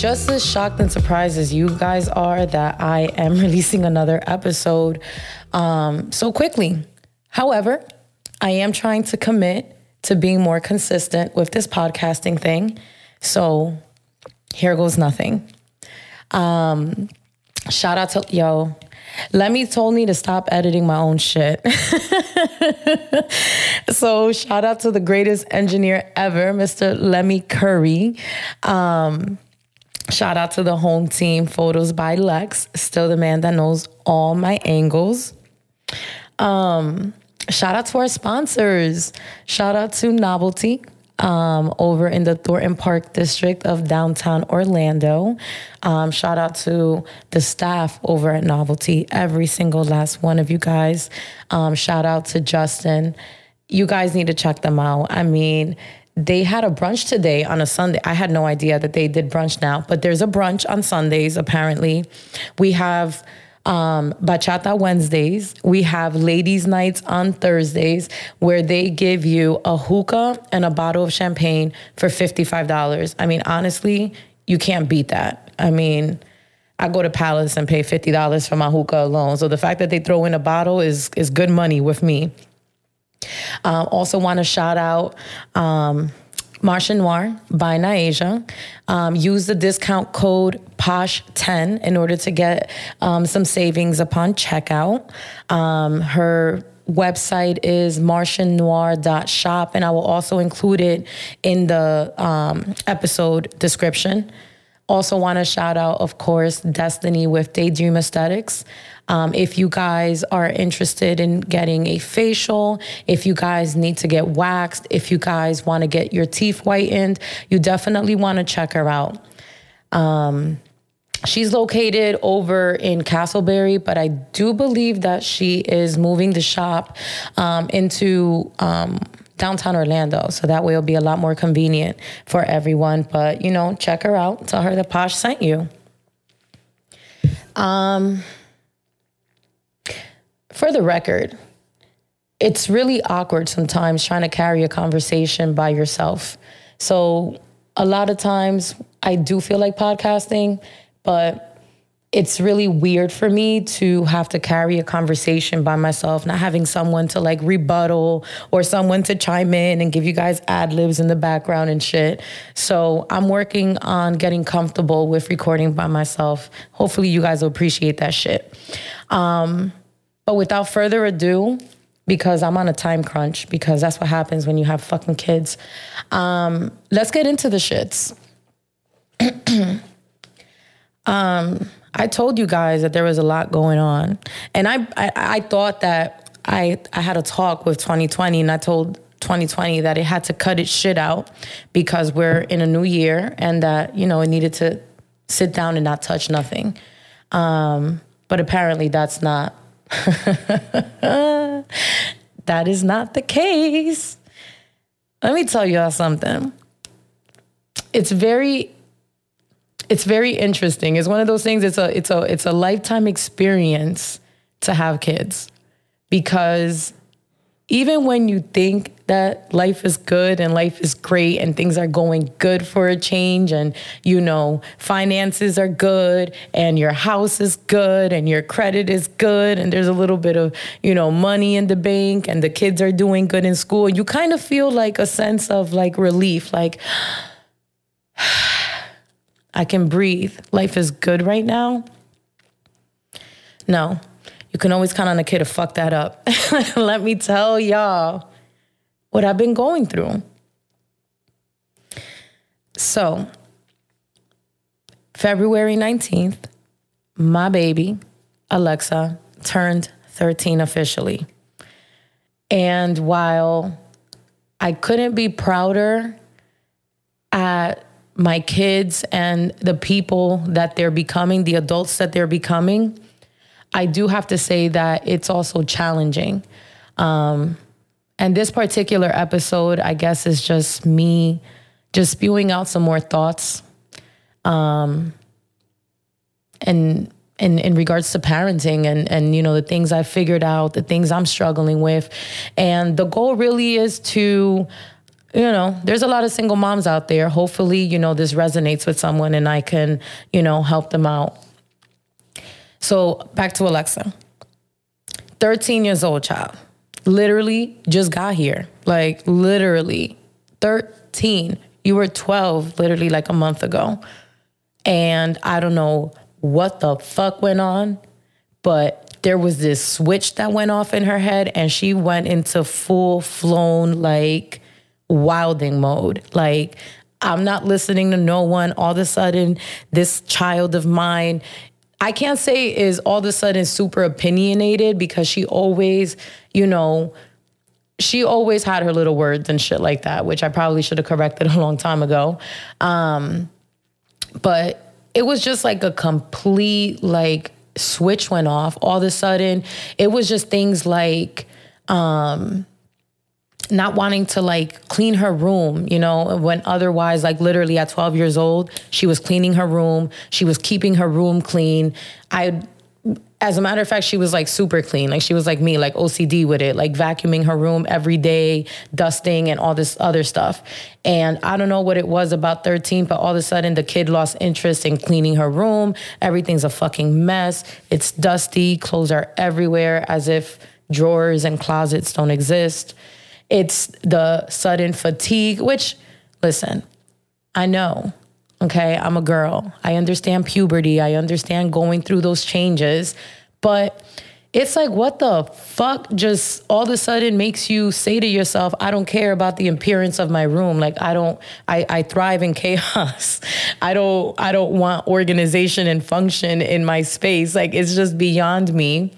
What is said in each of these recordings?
Just as shocked and surprised as you guys are that I am releasing another episode um, so quickly. However, I am trying to commit to being more consistent with this podcasting thing. So here goes nothing. Um, shout out to yo. Lemy told me to stop editing my own shit. so shout out to the greatest engineer ever, Mr. Lemy Currey. Um, shout out to the home team, photos by Lexx, still the man that knows all my angles. Um, shout out to our sponsors. Shout out to Novelty um, over in the Thornton Park district of downtown Orlando. Um, shout out to the staff over at Novelty, every single last one of you guys. Um, shout out to Justin. You guys need to check them out. I mean, they had a brunch today on a Sunday. I had no idea that they did brunch now, but there's a brunch on Sundays apparently. We have um, Bachata Wednesdays. We have ladies' nights on Thursdays where they give you a hookah and a bottle of champagne for $55. I mean, honestly, you can't beat that. I mean, I go to Palace and pay $50 for my hookah alone. So the fact that they throw in a bottle is, is good money with me. Um, also, want to shout out um, Noir by Niaja. Um, use the discount code POSH10 in order to get um, some savings upon checkout. Um, her website is marchenoir.shop, and I will also include it in the um, episode description. Also, want to shout out, of course, Destiny with Daydream Aesthetics. Um, if you guys are interested in getting a facial, if you guys need to get waxed, if you guys want to get your teeth whitened, you definitely want to check her out. Um, she's located over in Casselberry, but I do believe that she is moving the shop um, into um, downtown Orlando. So that way it'll be a lot more convenient for everyone. But, you know, check her out. Tell her that Posh sent you. Um, for the record, it's really awkward sometimes trying to carry a conversation by yourself. So a lot of times I do feel like podcasting, but it's really weird for me to have to carry a conversation by myself, not having someone to like rebuttal or someone to chime in and give you guys ad libs in the background and shit. So I'm working on getting comfortable with recording by myself. Hopefully, you guys will appreciate that shit. Um, but without further ado, because I'm on a time crunch, because that's what happens when you have fucking kids. Um, let's get into the shits. um, I told you guys that there was a lot going on, and I, I, I thought that I I had a talk with 2020, and I told 2020 that it had to cut its shit out because we're in a new year, and that you know it needed to sit down and not touch nothing. Um, but apparently, that's not that is not the case. Let me tell y'all something. It's very it's very interesting. It's one of those things it's a it's a it's a lifetime experience to have kids because even when you think that life is good and life is great and things are going good for a change and you know finances are good and your house is good and your credit is good and there's a little bit of you know money in the bank and the kids are doing good in school you kind of feel like a sense of like relief like I can breathe life is good right now no you can always count on a kid to fuck that up. Let me tell y'all what I've been going through. So, February 19th, my baby, Alexa, turned 13 officially. And while I couldn't be prouder at my kids and the people that they're becoming, the adults that they're becoming, I do have to say that it's also challenging. Um, and this particular episode, I guess, is just me just spewing out some more thoughts. Um, and in, in regards to parenting and, and you know the things I've figured out, the things I'm struggling with. And the goal really is to you know, there's a lot of single moms out there. Hopefully, you know, this resonates with someone and I can, you know, help them out. So back to Alexa. 13 years old child. Literally just got here. Like literally 13. You were 12 literally like a month ago. And I don't know what the fuck went on, but there was this switch that went off in her head and she went into full flown like wilding mode. Like, I'm not listening to no one. All of a sudden, this child of mine, I can't say is all of a sudden super opinionated because she always, you know, she always had her little words and shit like that, which I probably should have corrected a long time ago. Um, but it was just like a complete like switch went off. All of a sudden, it was just things like um, not wanting to like clean her room, you know, when otherwise, like literally at 12 years old, she was cleaning her room, she was keeping her room clean. I, as a matter of fact, she was like super clean. Like she was like me, like OCD with it, like vacuuming her room every day, dusting and all this other stuff. And I don't know what it was about 13, but all of a sudden the kid lost interest in cleaning her room. Everything's a fucking mess. It's dusty, clothes are everywhere as if drawers and closets don't exist. It's the sudden fatigue, which, listen, I know, okay, I'm a girl. I understand puberty. I understand going through those changes. But it's like, what the fuck just all of a sudden makes you say to yourself, I don't care about the appearance of my room. Like I don't, I, I thrive in chaos. I don't, I don't want organization and function in my space. Like it's just beyond me.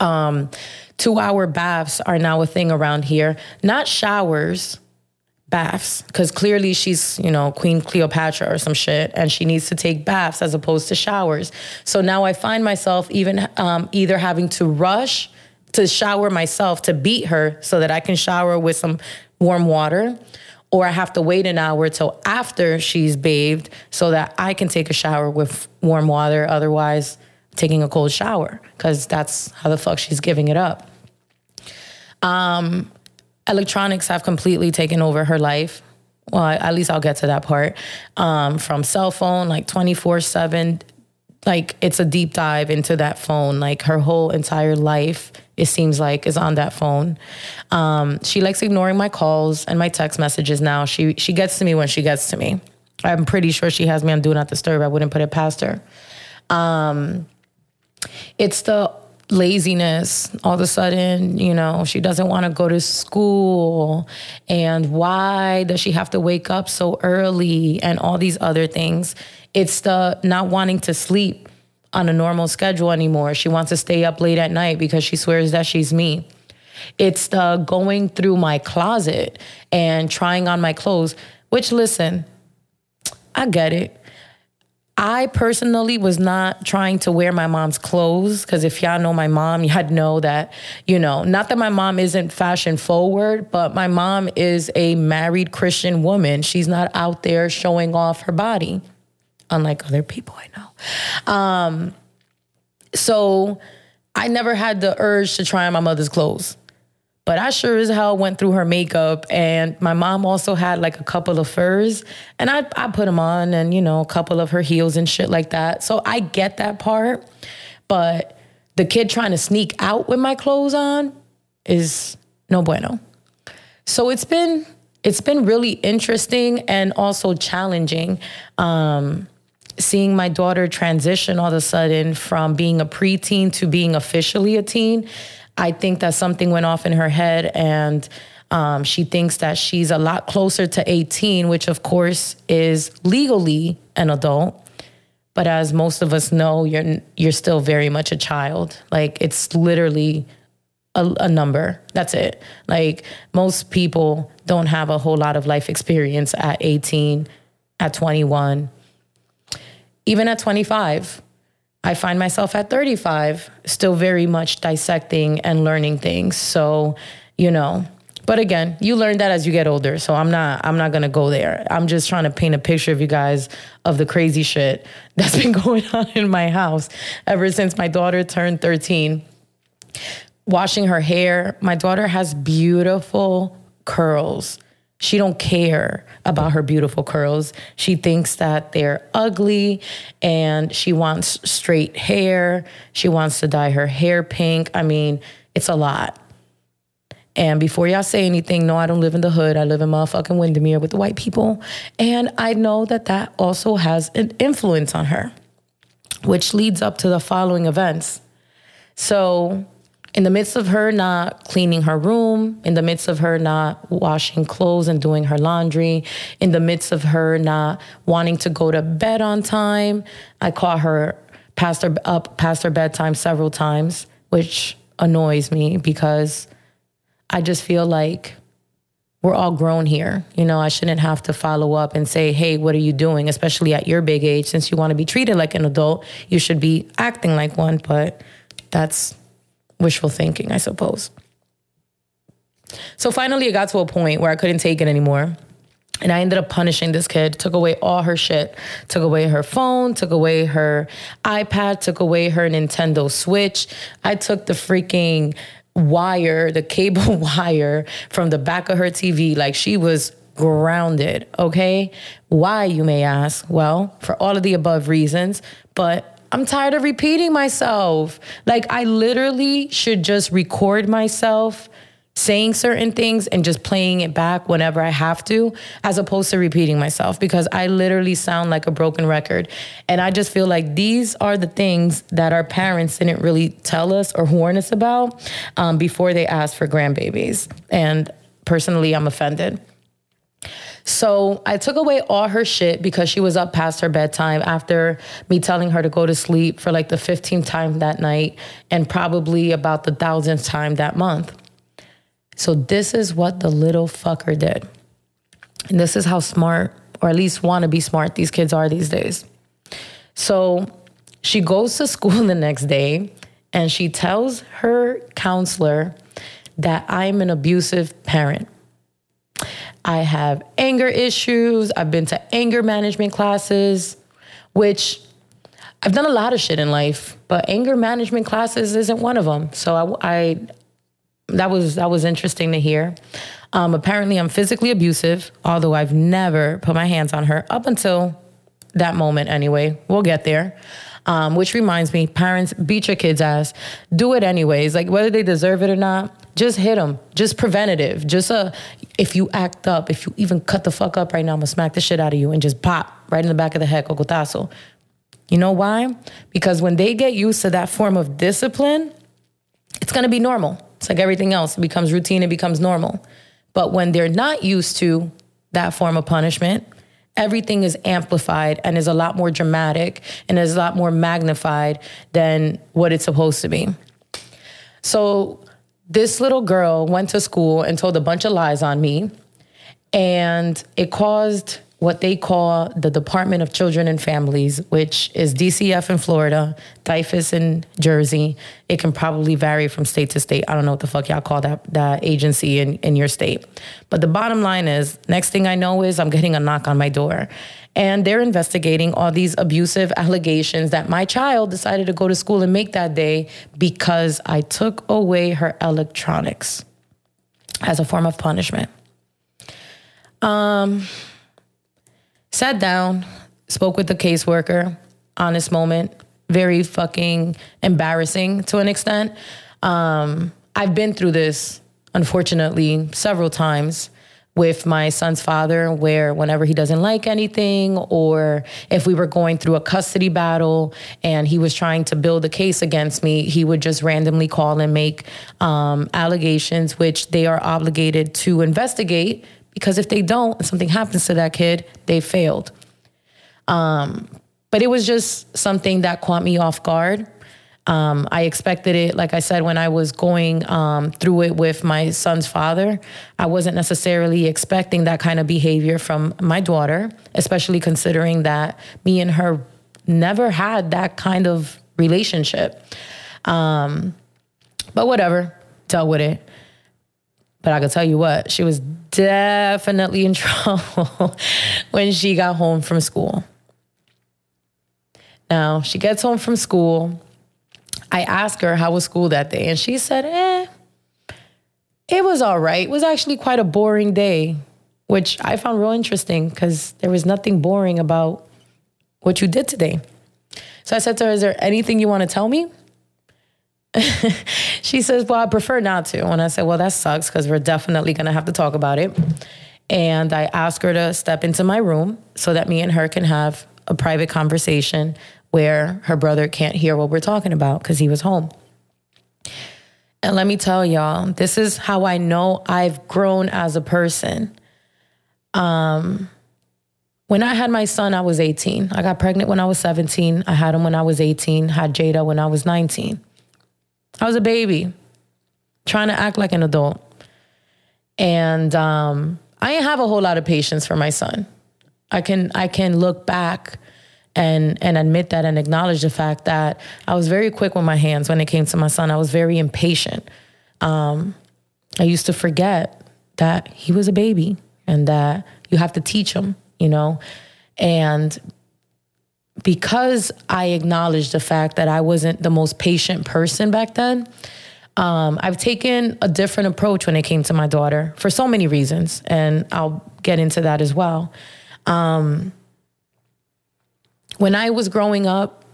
Um, two hour baths are now a thing around here. Not showers, baths, because clearly she's, you know, Queen Cleopatra or some shit, and she needs to take baths as opposed to showers. So now I find myself even um, either having to rush to shower myself to beat her so that I can shower with some warm water. Or I have to wait an hour till after she's bathed so that I can take a shower with warm water. Otherwise, taking a cold shower because that's how the fuck she's giving it up. Um, electronics have completely taken over her life. Well, at least I'll get to that part. Um, from cell phone, like 24 7, like it's a deep dive into that phone. Like her whole entire life, it seems like, is on that phone. Um, she likes ignoring my calls and my text messages now. She she gets to me when she gets to me. I'm pretty sure she has me on Do Not Disturb. I wouldn't put it past her. Um, it's the laziness all of a sudden you know she doesn't want to go to school. And why does she have to wake up so early and all these other things? It's the not wanting to sleep on a normal schedule anymore. She wants to stay up late at night because she swears that she's me. It's the going through my closet and trying on my clothes which listen i get it I personally was not trying to wear my mom's clothes because if y'all know my mom, y'all know that, you know, not that my mom isn't fashion forward, but my mom is a married Christian woman. She's not out there showing off her body, unlike other people I know. Um, so I never had the urge to try on my mother's clothes. But I sure as hell went through her makeup, and my mom also had like a couple of furs, and I I put them on, and you know a couple of her heels and shit like that. So I get that part, but the kid trying to sneak out with my clothes on is no bueno. So it's been it's been really interesting and also challenging. Um, seeing my daughter transition all of a sudden from being a preteen to being officially a teen I think that something went off in her head and um, she thinks that she's a lot closer to 18, which of course is legally an adult. But as most of us know, you're you're still very much a child. Like it's literally a, a, number. That's it. Like most people don't have a whole lot of life experience at 18, at 21, even at 25. I find myself at 35 still very much dissecting and learning things. So, you know, but again, you learn that as you get older. So I'm not I'm not going to go there. I'm just trying to paint a picture of you guys of the crazy shit that's been going on in my house ever since my daughter turned 13. Washing her hair, my daughter has beautiful curls. She don't care about her beautiful curls. She thinks that they're ugly and she wants straight hair. She wants to dye her hair pink. I mean, it's a lot. And before y'all say anything, no, I don't live in the hood. I live in motherfucking Windermere with the white people. And I know that that also has an influence on her, which leads up to the following events. So, in the midst of her not cleaning her room, in the midst of her not washing clothes and doing her laundry, in the midst of her not wanting to go to bed on time, I caught her past her up past her bedtime several times, which annoys me because I just feel like we're all grown here. You know, I shouldn't have to follow up and say, hey, what are you doing? Especially at your big age, since you want to be treated like an adult, you should be acting like one. But that's wishful thinking, I suppose. So finally, it got to a point where I couldn't take it anymore. And I ended up punishing this kid, took away all her shit, took away her phone, took away her iPad, took away her Nintendo Switch. I took the freaking wire, the cable wire from the back of her TV, like she was grounded, okay? Why, you may ask? Well, for all of the above reasons, but I'm tired of repeating myself. Like, I literally should just record myself saying certain things and just playing it back whenever I have to, as opposed to repeating myself, because I literally sound like a broken record. And I just feel like these are the things that our parents didn't really tell us or warn us about um, before they asked for grandbabies. And personally, I'm offended. So I took away all her shit because she was up past her bedtime after me telling her to go to sleep for like the 15th time that night and probably about the thousandth time that month. So this is what the little fucker did. And this is how smart, or at least want to be smart, these kids are these days. So she goes to school the next day and she tells her counselor that I'm an abusive parent. I have anger issues. I've been to anger management classes, which I've done a lot of shit in life, but anger management classes isn't one of them. So I, I that was that was interesting to hear. Um, apparently, I'm physically abusive, although I've never put my hands on her up until that moment. Anyway, we'll get there. Um, which reminds me, parents, beat your kids' ass. Do it anyways. Like whether they deserve it or not, just hit them. Just preventative. Just uh, if you act up, if you even cut the fuck up right now, I'm gonna smack the shit out of you and just pop right in the back of the head, cocotazo. You know why? Because when they get used to that form of discipline, it's gonna be normal. It's like everything else, it becomes routine, it becomes normal. But when they're not used to that form of punishment, everything is amplified and is a lot more dramatic and is a lot more magnified than what it's supposed to be. So this little girl went to school and told a bunch of lies on me, and it caused what they call the Department of Children and Families, which is DCF in Florida, DYFS in Jersey. It can probably vary from state to state. I don't know what the fuck y'all call that that agency in, in your state. But the bottom line is, next thing I know is I'm getting a knock on my door. And they're investigating all these abusive allegations that my child decided to go to school and make that day because I took away her electronics as a form of punishment. Um Sat down, spoke with the caseworker, honest moment, very fucking embarrassing to an extent. Um, I've been through this, unfortunately, several times with my son's father, where whenever he doesn't like anything, or if we were going through a custody battle and he was trying to build a case against me, he would just randomly call and make um, allegations, which they are obligated to investigate because if they don't and something happens to that kid, they failed. Um, but it was just something that caught me off guard. Um, I expected it, like I said, when I was going um, through it with my son's father. I wasn't necessarily expecting that kind of behavior from my daughter, especially considering that me and her never had that kind of relationship. Um, but whatever, dealt with it. But I could tell you what, she was definitely in trouble when she got home from school. Now, she gets home from school. I asked her how was school that day, and she said, eh, it was all right. It was actually quite a boring day. which I found real interesting because there was nothing boring about what you did today. So I said to her, Is there anything you want to tell me? she says, Well, I prefer not to. And I said, Well, that sucks because we're definitely to have to talk about it. And I asked her to step into my room so that me and her can have a private conversation where her brother can't hear what we're talking about because he was home. And let me tell y'all, this is how I know I've grown as a person. Um, when I had my son, I was 18. I got pregnant when I was 17. I had him when I was 18, had Jada when I was 19. I was a baby, trying to act like an adult. And um, I didn't have a whole lot of patience for my son. I can I can look back and and admit that and acknowledge the fact that I was very quick with my hands when it came to my son. I was very impatient. Um, I used to forget that he was a baby and that you have to teach him, you know, and because I acknowledged the fact that I wasn't the most patient person back then, um, I've taken a different approach when it came to my daughter for so many reasons, and I'll get into that as well. Um, when I was growing up,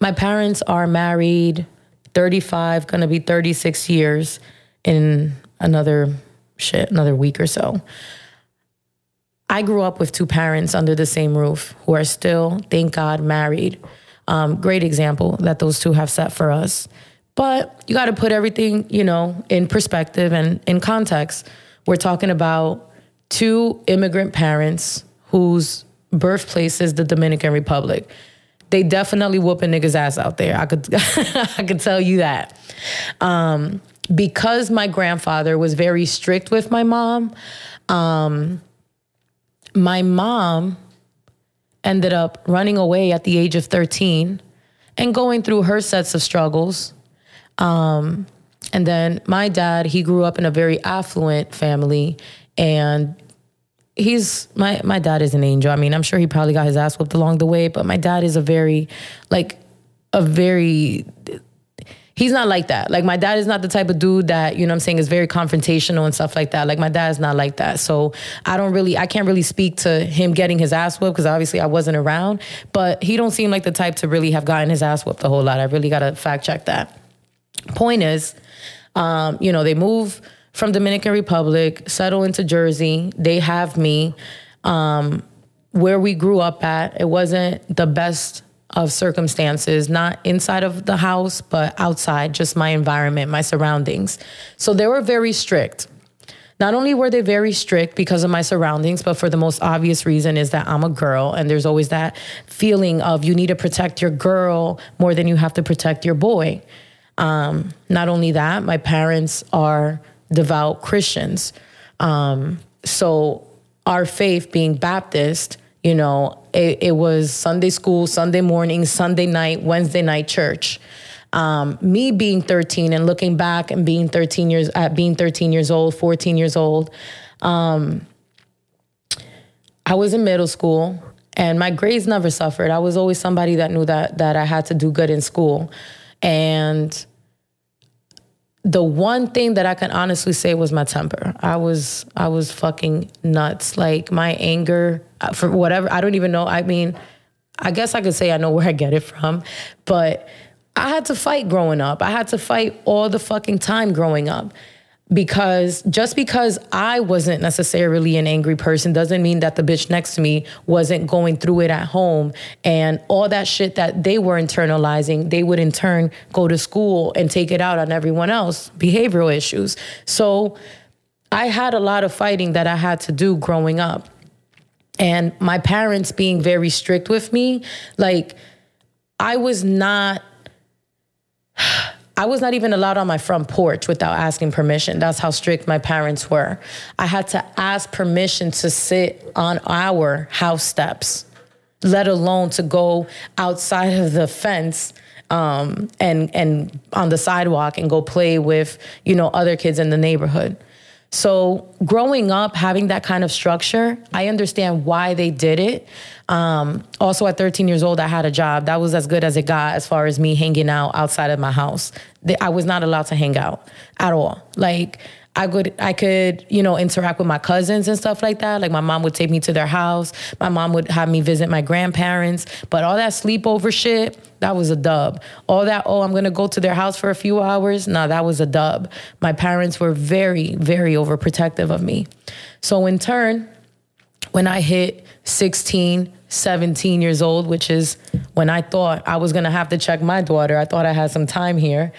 my parents are married 35, gonna be 36 years in another shit, another week or so. I grew up with two parents under the same roof who are still, thank God, married. Um, great example that those two have set for us. But you got to put everything, you know, in perspective and in context. We're talking about two immigrant parents whose birthplace is the Dominican Republic. They definitely whooping niggas ass out there. I could I could tell you that. Um, because my grandfather was very strict with my mom, um, my mom ended up running away at the age of 13 and going through her sets of struggles. Um, and then my dad, he grew up in a very affluent family and he's my my dad is an angel. I mean, I'm sure he probably got his ass whooped along the way, but my dad is a very like a very he's not like that. Like my dad is not the type of dude that, you know I'm saying, is very confrontational and stuff like that. Like my dad's not like that. So I don't really I can't really speak to him getting his ass whooped because obviously I wasn't around, but he don't seem like the type to really have gotten his ass whooped a whole lot. I really got to fact check that. Point is, um, you know, they move from Dominican Republic, settle into Jersey. They have me. Um, where we grew up at, it wasn't the best of circumstances, not inside of the house, but outside, just my environment, my surroundings. So they were very strict. Not only were they very strict because of my surroundings, but for the most obvious reason is that I'm a girl and there's always that feeling of you need to protect your girl more than you have to protect your boy. Um, not only that, my parents are devout Christians. Um, so our faith being Baptist, you know, it, it, was Sunday school, Sunday morning, Sunday night, Wednesday night church. Um, me being 13 and looking back and being 13 years at being 13 years old, 14 years old, um, I was in middle school and my grades never suffered. I was always somebody that knew that that I had to do good in school. And the one thing that I can honestly say was my temper. I was I was fucking nuts. Like my anger uh, for whatever I don't even know. I mean, I guess I could say I know where I get it from, but I had to fight growing up. I had to fight all the fucking time growing up because just because I wasn't necessarily an angry person doesn't mean that the bitch next to me wasn't going through it at home and all that shit that they were internalizing, they would in turn go to school and take it out on everyone else, behavioral issues. So I had a lot of fighting that I had to do growing up. And my parents being very strict with me, like I was not I was not even allowed on my front porch without asking permission. That's how strict my parents were. I had to ask permission to sit on our house steps, let alone to go outside of the fence um, and and on the sidewalk and go play with you know other kids in the neighborhood. So growing up, having that kind of structure, I understand why they did it. Um, also, at 13 years old, I had a job. That was as good as it got as far as me hanging out outside of my house. I was not allowed to hang out at all. Like, I could I could, you know, interact with my cousins and stuff like that. Like my mom would take me to their house. My mom would have me visit my grandparents. But all that sleepover shit, that was a dub. All that, oh, I'm gonna go to their house for a few hours. No, that was a dub. My parents were very, very overprotective of me. So in turn, when I hit 16, 17 years old, which is when I thought I was gonna have to check my daughter. I thought I had some time here.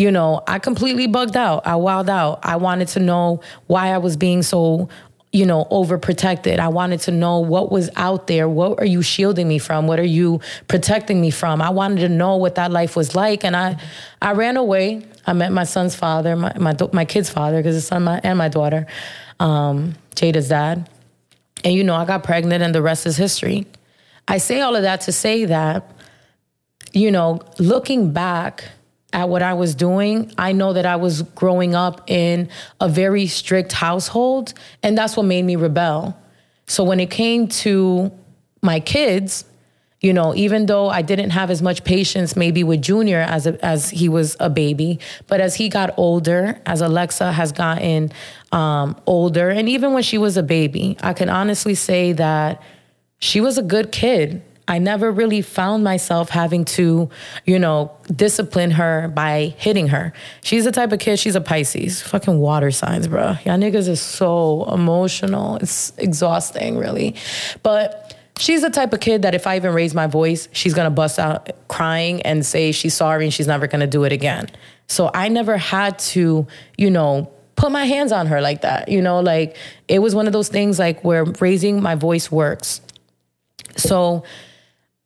You know, I completely bugged out. I wowed out. I wanted to know why I was being so, you know, overprotected. I wanted to know what was out there. What are you shielding me from? What are you protecting me from? I wanted to know what that life was like. And I, I ran away. I met my son's father, my, my, my kid's father, because his son my, and my daughter, um, Jada's dad and you know, I got pregnant and the rest is history. I say all of that to say that, you know, looking back at what I was doing, I know that I was growing up in a very strict household, and that's what made me rebel. So when it came to my kids, you know, even though I didn't have as much patience maybe with Junior as a, as he was a baby, but as he got older, as Alexa has gotten um, older, and even when she was a baby, I can honestly say that she was a good kid. I never really found myself having to, you know, discipline her by hitting her. She's the type of kid, she's a Pisces. Fucking water signs, bro. Y'all niggas is so emotional. It's exhausting, really. But she's the type of kid that if I even raise my voice, she's gonna bust out crying and say she's sorry and she's never gonna do it again. So I never had to, you know, put my hands on her like that. You know, like it was one of those things like where raising my voice works. So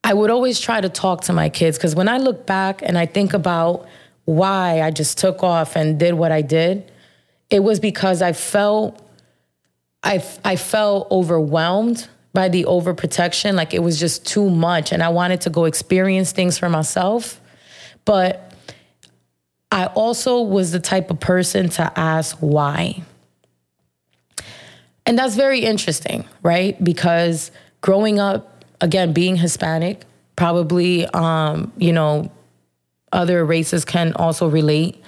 I would always try to talk to my kids because when I look back and I think about why I just took off and did what I did, it was because I felt I I felt overwhelmed by the overprotection. Like it was just too much. And I wanted to go experience things for myself. But I also was the type of person to ask why. And that's very interesting, right? Because growing up, again, being Hispanic, probably, um, you know, other races can also relate.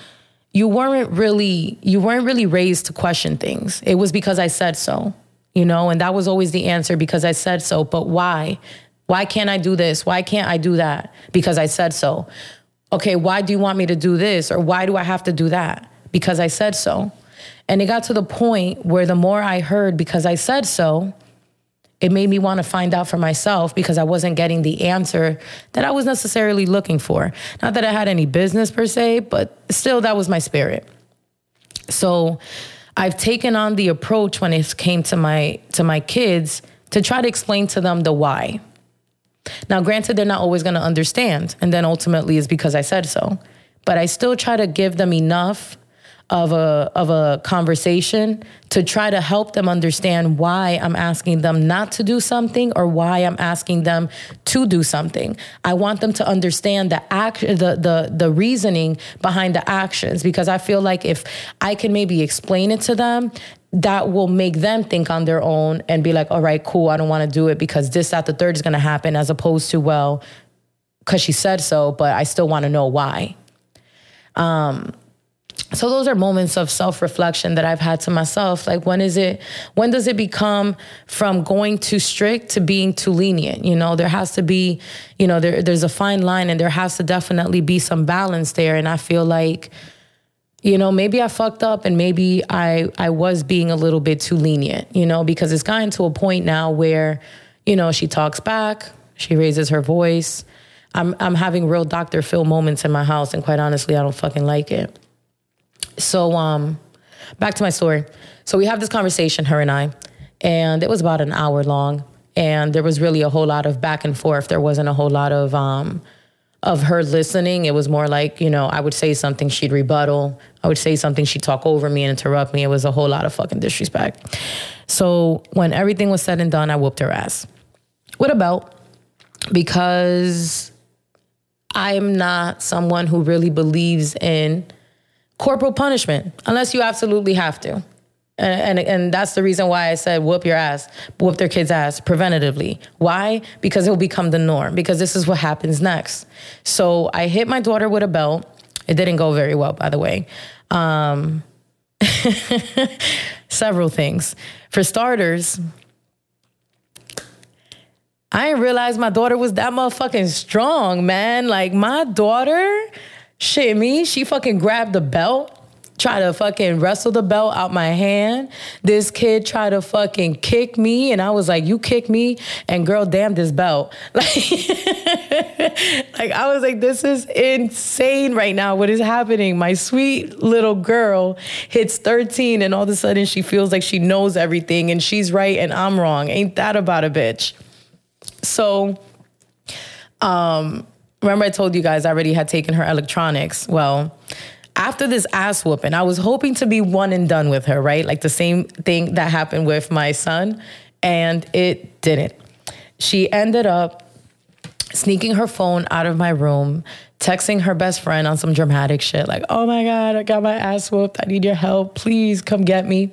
You weren't really, you weren't really raised to question things. It was because I said so you know, and that was always the answer because I said so. But why? Why can't I do this? Why can't I do that? Because I said so. Okay, why do you want me to do this? Or why do I have to do that? Because I said so. And it got to the point where the more I heard because I said so, it made me want to find out for myself because I wasn't getting the answer that I was necessarily looking for. Not that I had any business per se, but still, that was my spirit. So, I've taken on the approach when it came to my to my kids to try to explain to them the why. Now, granted, they're not always going to understand, and then ultimately is because I said so. But I still try to give them enough of a of a conversation to try to help them understand why I'm asking them not to do something or why I'm asking them to do something. I want them to understand the act the the the reasoning behind the actions because I feel like if I can maybe explain it to them that will make them think on their own and be like, all right, cool, I don't want to do it because this, that, the third is going to happen, as opposed to, well, because she said so, but I still want to know why. Um, so those are moments of self-reflection that I've had to myself. Like when is it when does it become from going too strict to being too lenient? You know, there has to be, you know, there there's a fine line and there has to definitely be some balance there. And I feel like, you know, maybe I fucked up and maybe I I was being a little bit too lenient, you know, because it's gotten to a point now where, you know, she talks back, she raises her voice. I'm I'm having real Dr. Phil moments in my house and quite honestly, I don't fucking like it. So, um, back to my story. So we have this conversation, her and I, and it was about an hour long. And there was really a whole lot of back and forth. There wasn't a whole lot of um, of her listening. It was more like, you know, I would say something, she'd rebuttal. I would say something, she'd talk over me and interrupt me. It was a whole lot of fucking disrespect. So when everything was said and done, I whooped her ass. What about? Because I'm not someone who really believes in corporal punishment unless you absolutely have to. And, and, and that's the reason why I said whoop your ass, whoop their kid's ass preventatively. Why? Because it will become the norm. Because this is what happens next. So I hit my daughter with a belt. It didn't go very well, by the way. Um, Several things. For starters, I didn't realize my daughter was that motherfucking strong, man. Like my daughter, shit me, she fucking grabbed the belt try to fucking wrestle the belt out my hand. This kid tried to fucking kick me, and I was like, "You kick me, and girl, damn this belt." Like, like I was like, "This is insane right now. What is happening?" My sweet little girl hits 13, and all of a sudden she feels like she knows everything, and she's right and I'm wrong. Ain't that about a bitch? So, um, remember I told you guys I already had taken her electronics. Well after this ass whooping, I was hoping to be one and done with her, right? Like the same thing that happened with my son, and it didn't. She ended up sneaking her phone out of my room, texting her best friend on some dramatic shit, like, oh my God, I got my ass whooped. I need your help. Please come get me.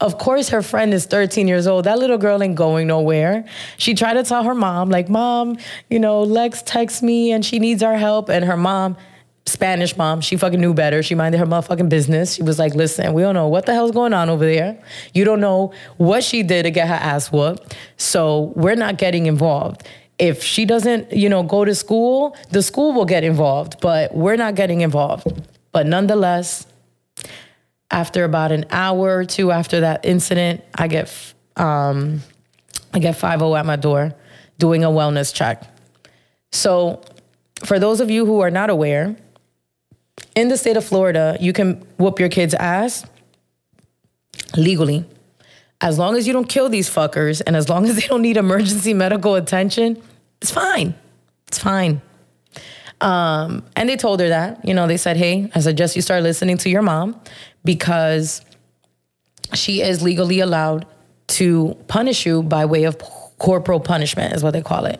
Of course, her friend is 13 years old. That little girl ain't going nowhere. She tried to tell her mom, like, Mom, you know, Lex texts me and she needs our help. And her mom, Spanish mom. She fucking knew better. She minded her motherfucking business. She was like, listen, we don't know what the hell's going on over there. You don't know what she did to get her ass whooped. So we're not getting involved. If she doesn't, you know, go to school, the school will get involved, but we're not getting involved. But nonetheless, after about an hour or two after that incident, I get um, I get 50 at my door doing a wellness check. So, for those of you who are not aware, in the state of Florida, you can whoop your kid's ass legally. As long as you don't kill these fuckers and as long as they don't need emergency medical attention, it's fine. It's fine. Um, and they told her that, you know, they said, hey, I suggest you start listening to your mom because she is legally allowed to punish you by way of corporal punishment, is what they call it,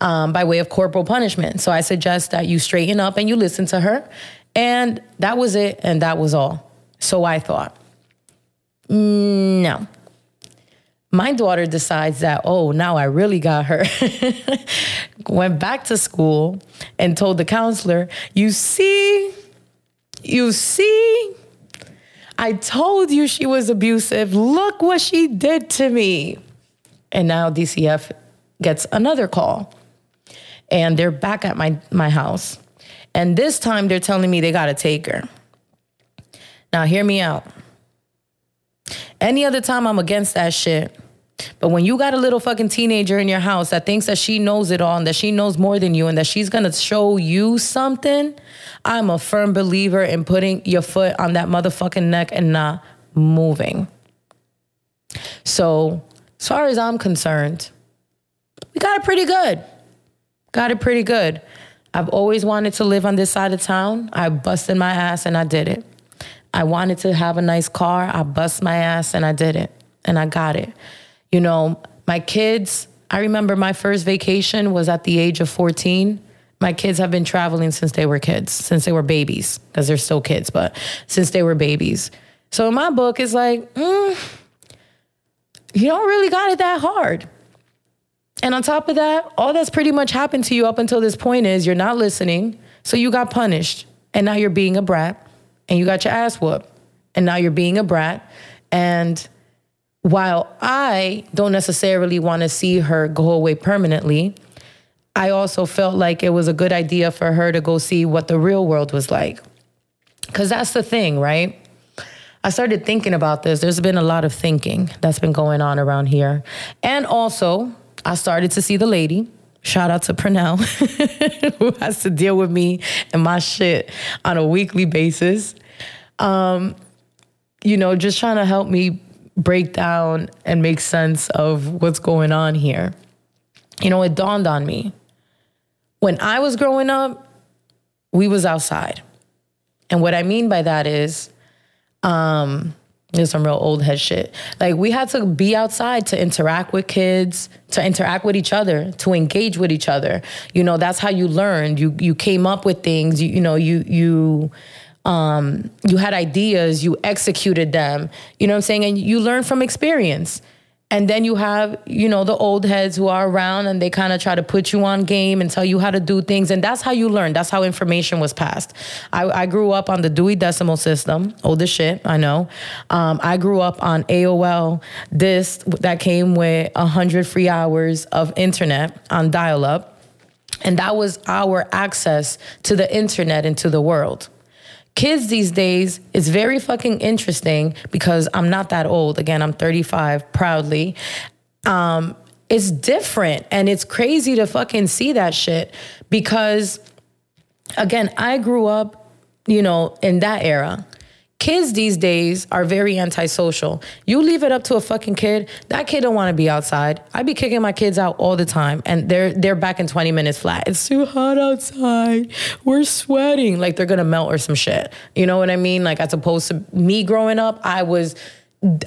um, by way of corporal punishment. So I suggest that you straighten up and you listen to her and that was it, and that was all. So I thought, no. My daughter decides that, oh, now I really got her. Went back to school and told the counselor, you see, you see, I told you she was abusive. Look what she did to me. And now DCF gets another call. And they're back at my, my house. And this time they're telling me they got to take her. Now, hear me out. Any other time I'm against that shit. But when you got a little fucking teenager in your house that thinks that she knows it all and that she knows more than you and that she's gonna show you something, I'm a firm believer in putting your foot on that motherfucking neck and not moving. So, as far as I'm concerned, we got it pretty good. Got it pretty good. I've always wanted to live on this side of town. I busted my ass and I did it. I wanted to have a nice car. I bust my ass and I did it. And I got it. You know, my kids, I remember my first vacation was at the age of 14. My kids have been traveling since they were kids, since they were babies, because they're still kids, but since they were babies. So in my book, it's like, mm, you don't really got it that hard. And on top of that, all that's pretty much happened to you up until this point is you're not listening. So you got punished. And now you're being a brat and you got your ass whooped. And now you're being a brat. And while I don't necessarily want to see her go away permanently, I also felt like it was a good idea for her to go see what the real world was like. Because that's the thing, right? I started thinking about this. There's been a lot of thinking that's been going on around here. And also, I started to see the lady. Shout out to Pernell, who has to deal with me and my shit on a weekly basis. Um, you know, just trying to help me break down and make sense of what's going on here. You know, it dawned on me. When I was growing up, we was outside. And what I mean by that is, um, there's some real old head shit. Like we had to be outside to interact with kids, to interact with each other, to engage with each other. You know, that's how you learned. You you came up with things. You you know you you um, you had ideas. You executed them. You know what I'm saying? And you learn from experience. And then you have, you know, the old heads who are around and they kind of try to put you on game and tell you how to do things. And that's how you learn. That's how information was passed. I, I grew up on the Dewey Decimal System, old as shit, I know. Um, I grew up on AOL, this that came with 100 free hours of internet on dial up. And that was our access to the internet and to the world kids these days it's very fucking interesting because i'm not that old. Again i'm 35 proudly. Um, it's different and it's crazy to fucking see that shit because again i grew up you know in that era Kids these days are very antisocial. You leave it up to a fucking kid, that kid don't want to be outside. I be kicking my kids out all the time and they're they're back in 20 minutes flat. It's too hot outside. We're sweating like they're going to melt or some shit. You know what I mean? Like as opposed to me growing up, I was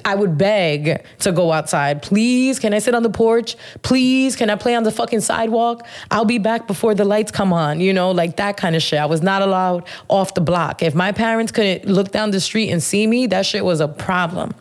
I would beg to go outside. Please, can I sit on the porch? Please, can I play on the fucking sidewalk? I'll be back before the lights come on, you know, like that kind of shit. I was not allowed off the block. If my parents couldn't look down the street and see me, that shit was a problem.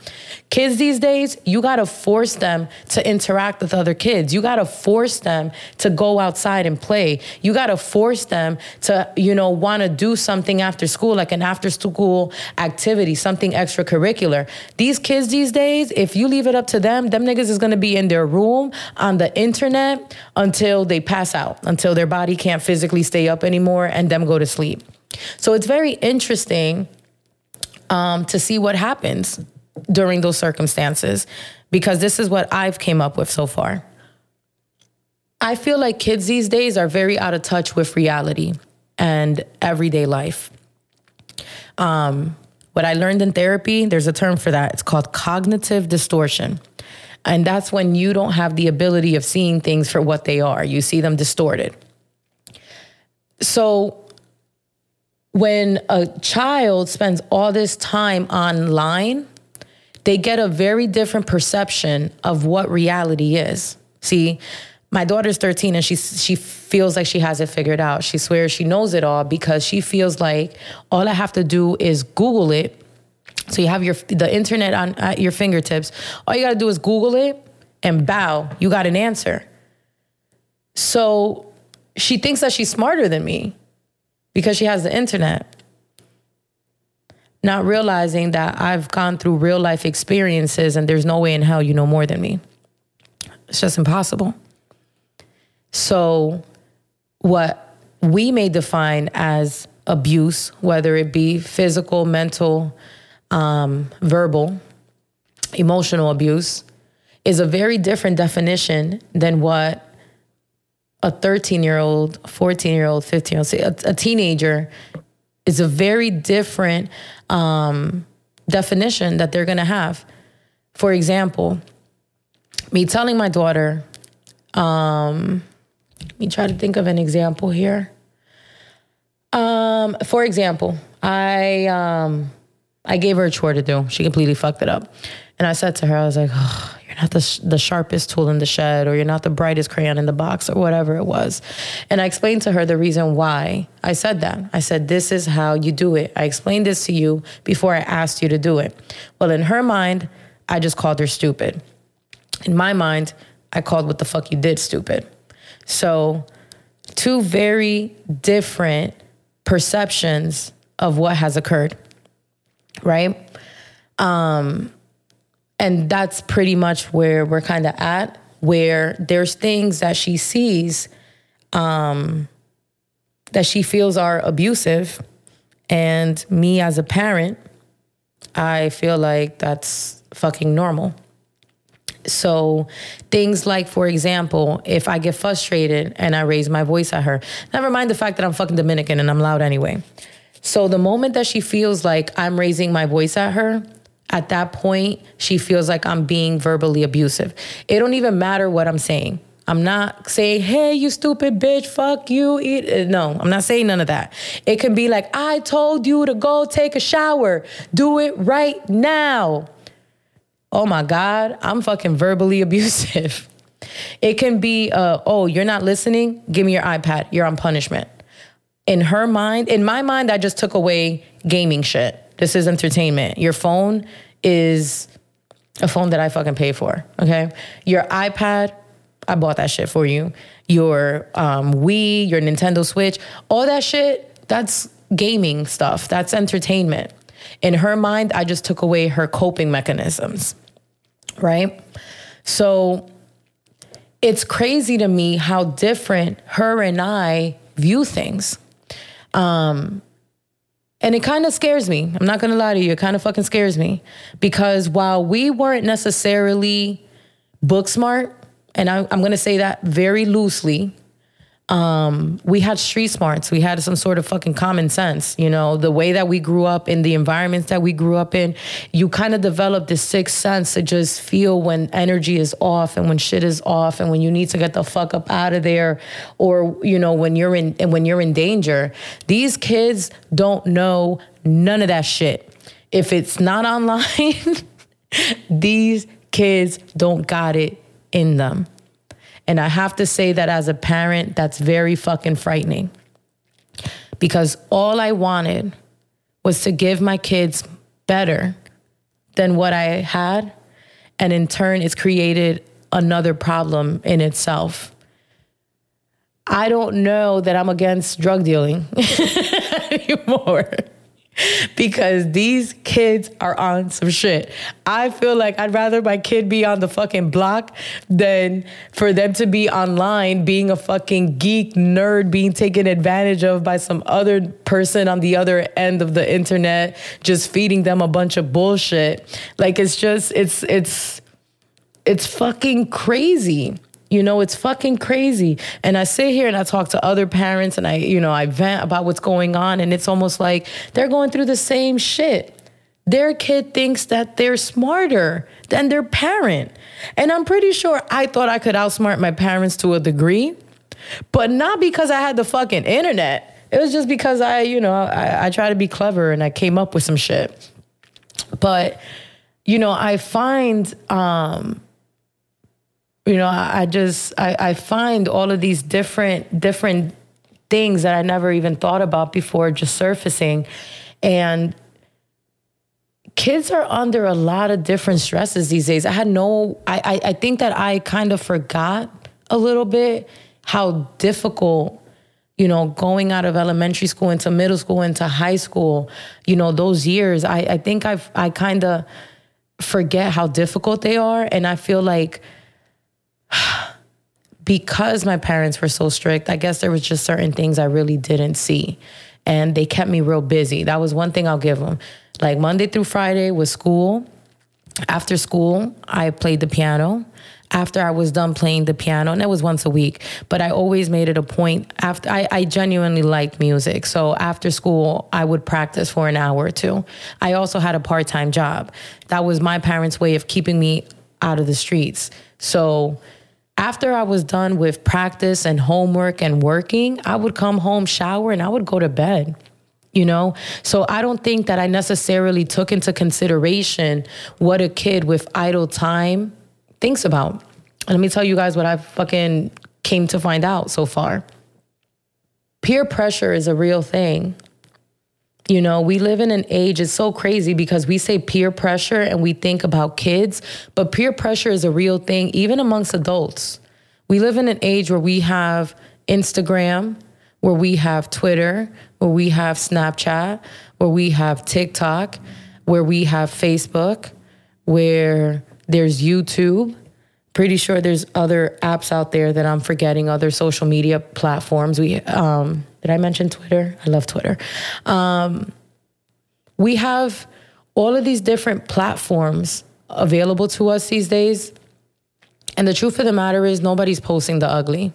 Kids these days, you gotta force them to interact with other kids. You gotta force them to go outside and play. You gotta force them to, you know, wanna do something after school, like an after school activity, something extracurricular. These kids these days, if you leave it up to them, them niggas is gonna be in their room on the internet until they pass out, until their body can't physically stay up anymore and them go to sleep. So it's very interesting um, to see what happens during those circumstances because this is what I've came up with so far. I feel like kids these days are very out of touch with reality and everyday life. Um, what I learned in therapy, there's a term for that. It's called cognitive distortion. And that's when you don't have the ability of seeing things for what they are, you see them distorted. So, when a child spends all this time online, they get a very different perception of what reality is. See, my daughter's 13 and she she feels like she has it figured out. She swears she knows it all because she feels like all I have to do is Google it. So you have your the internet on at your fingertips. All you got to do is Google it and bow, you got an answer. So she thinks that she's smarter than me because she has the internet not realizing that I've gone through real life experiences and there's no way in hell you know more than me. It's just impossible. So, what we may define as abuse, whether it be physical, mental, um, verbal, emotional abuse, is a very different definition than what a 13 year old, 14 year old, 15 year old, a, a teenager is a very different um, definition that they're going to have. For example, me telling my daughter, um, let me try to think of an example here. Um, for example, I um, I gave her a chore to do. She completely fucked it up, and I said to her, I was like, not the, the sharpest tool in the shed or you're not the brightest crayon in the box or whatever it was. And I explained to her the reason why I said that. I said, This is how you do it. I explained this to you before I asked you to do it. Well, in her mind, I just called her stupid. In my mind, I called what the fuck you did stupid. So, two very different perceptions of what has occurred, right? Um, and that's pretty much where we're kind of at, where there's things that she sees um, that she feels are abusive. And me as a parent, I feel like that's fucking normal. So things like, for example, if I get frustrated and I raise my voice at her, never mind the fact that I'm fucking Dominican and I'm loud anyway. So the moment that she feels like I'm raising my voice at her, at that point, she feels like I'm being verbally abusive. It don't even matter what I'm saying. I'm not saying, hey, you stupid bitch, fuck you. Eat. Uh, no, I'm not saying none of that. It can be like, I told you to go take a shower. Do it right now. Oh my God, I'm fucking verbally abusive. It can be, uh, oh, you're not listening? Give me your iPad. You're on punishment. In her mind, in my mind, I just took away gaming shit. This is entertainment. Your phone is A phone that I fucking pay for. Okay. Your iPad, I bought that shit for you. Your um, Wii, your Nintendo Switch, all that shit, that's gaming stuff. That's entertainment. In her mind, I just took away her coping mechanisms. Right. So it's crazy to me how different her and I view things. Um, and it kind of scares me. I'm not gonna lie to you. It kind of fucking scares me because while we weren't necessarily book smart, and I, I'm gonna say that very loosely, um, we had street smarts. We had some sort of fucking common sense. You know, the way that we grew up in the environments that we grew up in, you kind of develop this sixth sense to just feel when energy is off and when shit is off and when you need to get the fuck up out of there, or you know when you're in and when you're in danger. These kids don't know none of that shit. If it's not online, these kids don't got it in them. And I have to say that as a parent, that's very fucking frightening. Because all I wanted was to give my kids better than what I had. And in turn, it's created another problem in itself. I don't know that I'm against drug dealing anymore because these kids are on some shit. I feel like I'd rather my kid be on the fucking block than for them to be online being a fucking geek nerd being taken advantage of by some other person on the other end of the internet just feeding them a bunch of bullshit. Like it's just it's it's it's fucking crazy. You know, it's fucking crazy. And I sit here and I talk to other parents and I, you know, I vent about what's going on. And it's almost like they're going through the same shit. Their kid thinks that they're smarter than their parent. And I'm pretty sure I thought I could outsmart my parents to a degree, but not because I had the fucking internet. It was just because I, you know, I, I try to be clever and I came up with some shit. But, you know, I find, um, you know, I, I just I, I find all of these different different things that I never even thought about before just surfacing. And kids are under a lot of different stresses these days. I had no I, I, I think that I kind of forgot a little bit how difficult you know, going out of elementary school into middle school into high school, you know, those years, I, I think I've I kind of forget how difficult they are. And I feel like because my parents were so strict, I guess there was just certain things I really didn't see. And they kept me real busy. That was one thing I'll give them. Like Monday through Friday was school. After school, I played the piano. After I was done playing the piano, and that was once a week, but I always made it a point. After I, I genuinely liked music, so after school, I would practice for an hour or two. I also had a part time job. That was my parents' way of keeping me out of the streets. So after I was done with practice and homework and working, I would come home, shower, and I would go to bed. You know? So I don't think that I necessarily took into consideration what a kid with idle time thinks about. Let me tell you guys what I fucking came to find out so far. Peer pressure is a real thing. You know, we live in an age, it's so crazy because we say peer pressure and we think about kids, but peer pressure is a real thing, even amongst adults. We live in an age where we have Instagram, where we have Twitter, where we have Snapchat, where we have TikTok, where we have Facebook, where there's YouTube. Pretty sure there's other apps out there that I'm forgetting, other social media platforms. We um, did I mention Twitter? I love Twitter. Um, we have all of these different platforms available to us these days. And the truth of the matter is, nobody's posting the ugly.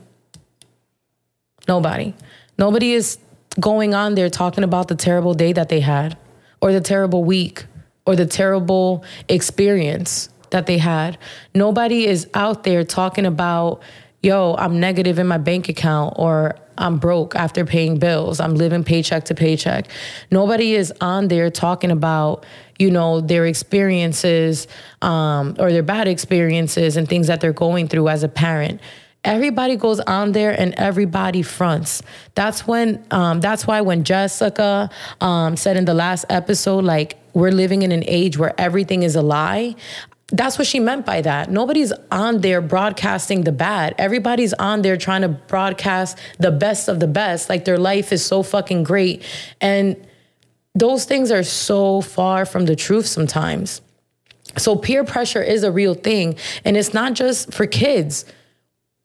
Nobody. Nobody is going on there talking about the terrible day that they had, or the terrible week, or the terrible experience that they had. Nobody is out there talking about, yo, I'm negative in my bank account, or I'm broke after paying bills. I'm living paycheck to paycheck. Nobody is on there talking about, you know, their experiences um, or their bad experiences and things that they're going through as a parent. Everybody goes on there and everybody fronts. That's when, um, that's why when Jessica um, said in the last episode, like, we're living in an age where everything is a lie. That's what she meant by that. Nobody's on there broadcasting the bad. Everybody's on there trying to broadcast the best of the best. Like their life is so fucking great. And those things are so far from the truth sometimes. So peer pressure is a real thing. And it's not just for kids.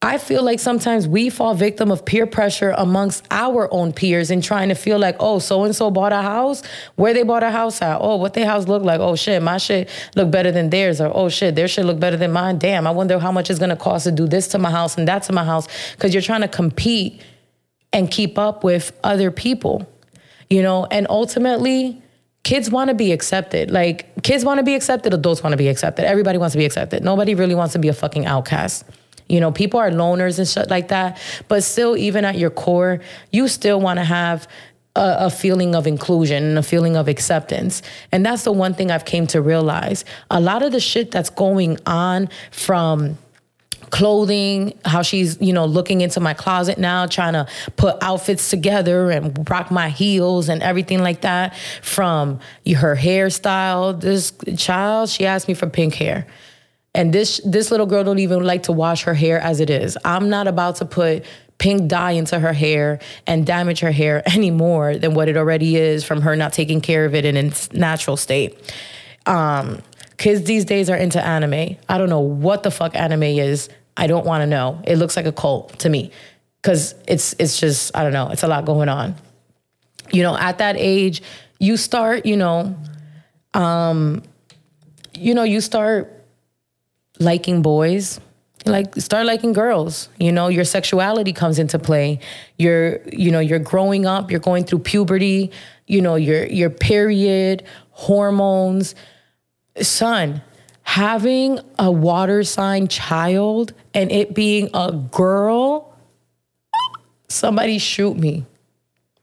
I feel like sometimes we fall victim of peer pressure amongst our own peers and trying to feel like, oh, so and so bought a house. Where they bought a house at? Oh, what their house look like? Oh shit, my shit look better than theirs. Or oh shit, their shit look better than mine. Damn, I wonder how much it's gonna cost to do this to my house and that to my house. Cause you're trying to compete and keep up with other people. You know, and ultimately, kids want to be accepted. Like kids want to be accepted, adults want to be accepted. Everybody wants to be accepted. Nobody really wants to be a fucking outcast. You know, people are loners and shit like that. But still, even at your core, you still want to have a, feeling of inclusion and a feeling of acceptance. And that's the one thing I've came to realize. A lot of the shit that's going on from clothing, how she's, you know, looking into my closet now, trying to put outfits together and rock my heels and everything like that. From her hairstyle, this child, she asked me for pink hair. And this this little girl don't even like to wash her hair as it is. I'm not about to put pink dye into her hair and damage her hair any more than what it already is from her not taking care of it in its natural state. Um, kids these days are into anime. I don't know what the fuck anime is. I don't want to know. It looks like a cult to me because it's it's just I don't know. It's a lot going on. You know, at that age, you start. You know, um, you know, you start liking boys like start liking girls. You know your sexuality comes into play. You're you know you're growing up you're going through puberty you know your your period hormones. Son having a water sign child and it being a girl somebody shoot me.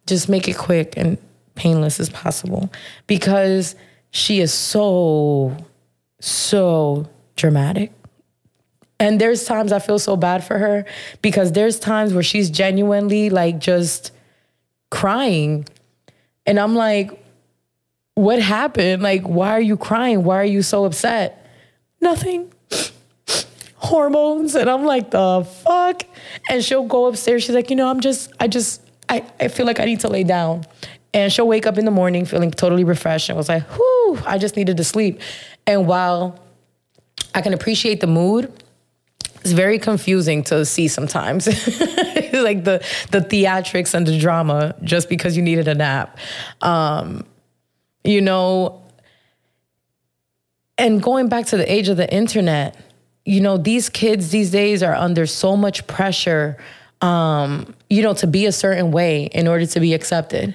Just make it quick and painless as possible. Because she is so so dramatic. And there's times I feel so bad for her because there's times where she's genuinely like just crying. And I'm like, what happened? Like, why are you crying? Why are you so upset? Nothing. Hormones. And I'm like, the fuck? And she'll go upstairs. She's like, you know, I'm just, I just, I, I feel like I need to lay down. And she'll wake up in the morning feeling totally refreshed and was like, whew, I just needed to sleep. And while I can appreciate the mood. It's very confusing to see sometimes, like the the theatrics and the drama, just because you needed a nap. Um, you know, and going back to the age of the internet, you know, these kids these days are under so much pressure, um, you know, to be a certain way in order to be accepted.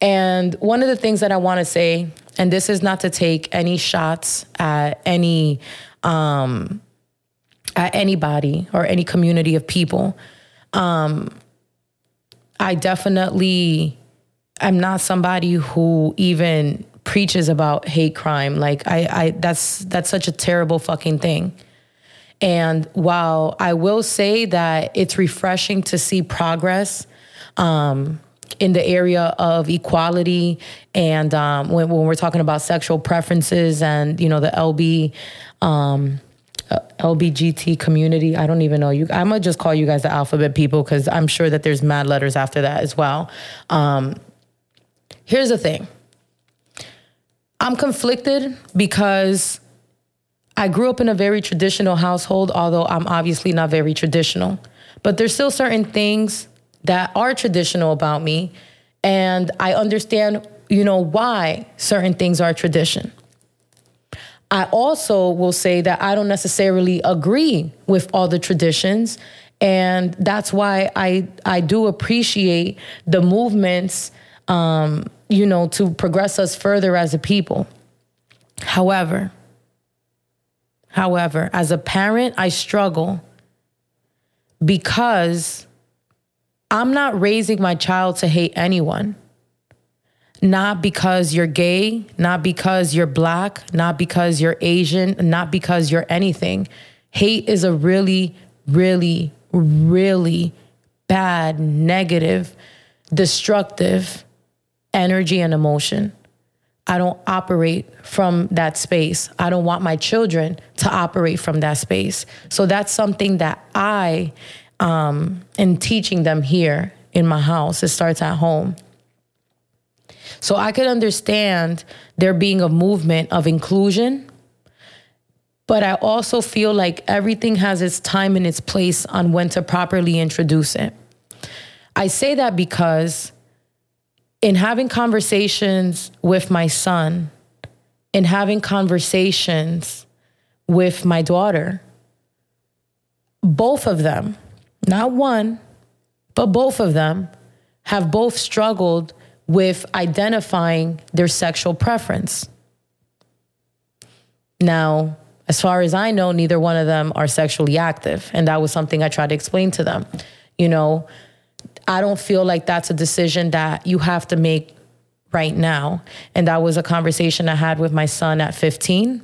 And one of the things that I want to say and this is not to take any shots at any um, at anybody or any community of people. Um, I definitely am not somebody who even preaches about hate crime. Like I, I that's that's such a terrible fucking thing. And while I will say that it's refreshing to see progress, um, in the area of equality and um, when, when, we're talking about sexual preferences and you know the LB um, uh, LBGT community. I don't even know you. I'm gonna just call you guys the alphabet people because I'm sure that there's mad letters after that as well. Um, here's the thing. I'm conflicted because I grew up in a very traditional household, although I'm obviously not very traditional. But there's still certain things that are traditional about me and I understand, you know, why certain things are tradition. I also will say that I don't necessarily agree with all the traditions and that's why I I do appreciate the movements um, you know to progress us further as a people. However, however, as a parent, I struggle because I'm not raising my child to hate anyone. Not because you're gay, not because you're black, not because you're Asian, not because you're anything. Hate is a really, really, really bad, negative, destructive energy and emotion. I don't operate from that space. I don't want my children to operate from that space. So that's something that I um, am teaching them here in my house. It starts at home. So I could understand there being a movement of inclusion, but I also feel like everything has its time and its place on when to properly introduce it. I say that because in having conversations with my son, in having conversations with my daughter, both of them, not one, but both of them have both struggled with identifying their sexual preference. Now, as far as I know, neither one of them are sexually active. And that was something I tried to explain to them. You know, I don't feel like that's a decision that you have to make right now. And that was a conversation I had with my son at 15.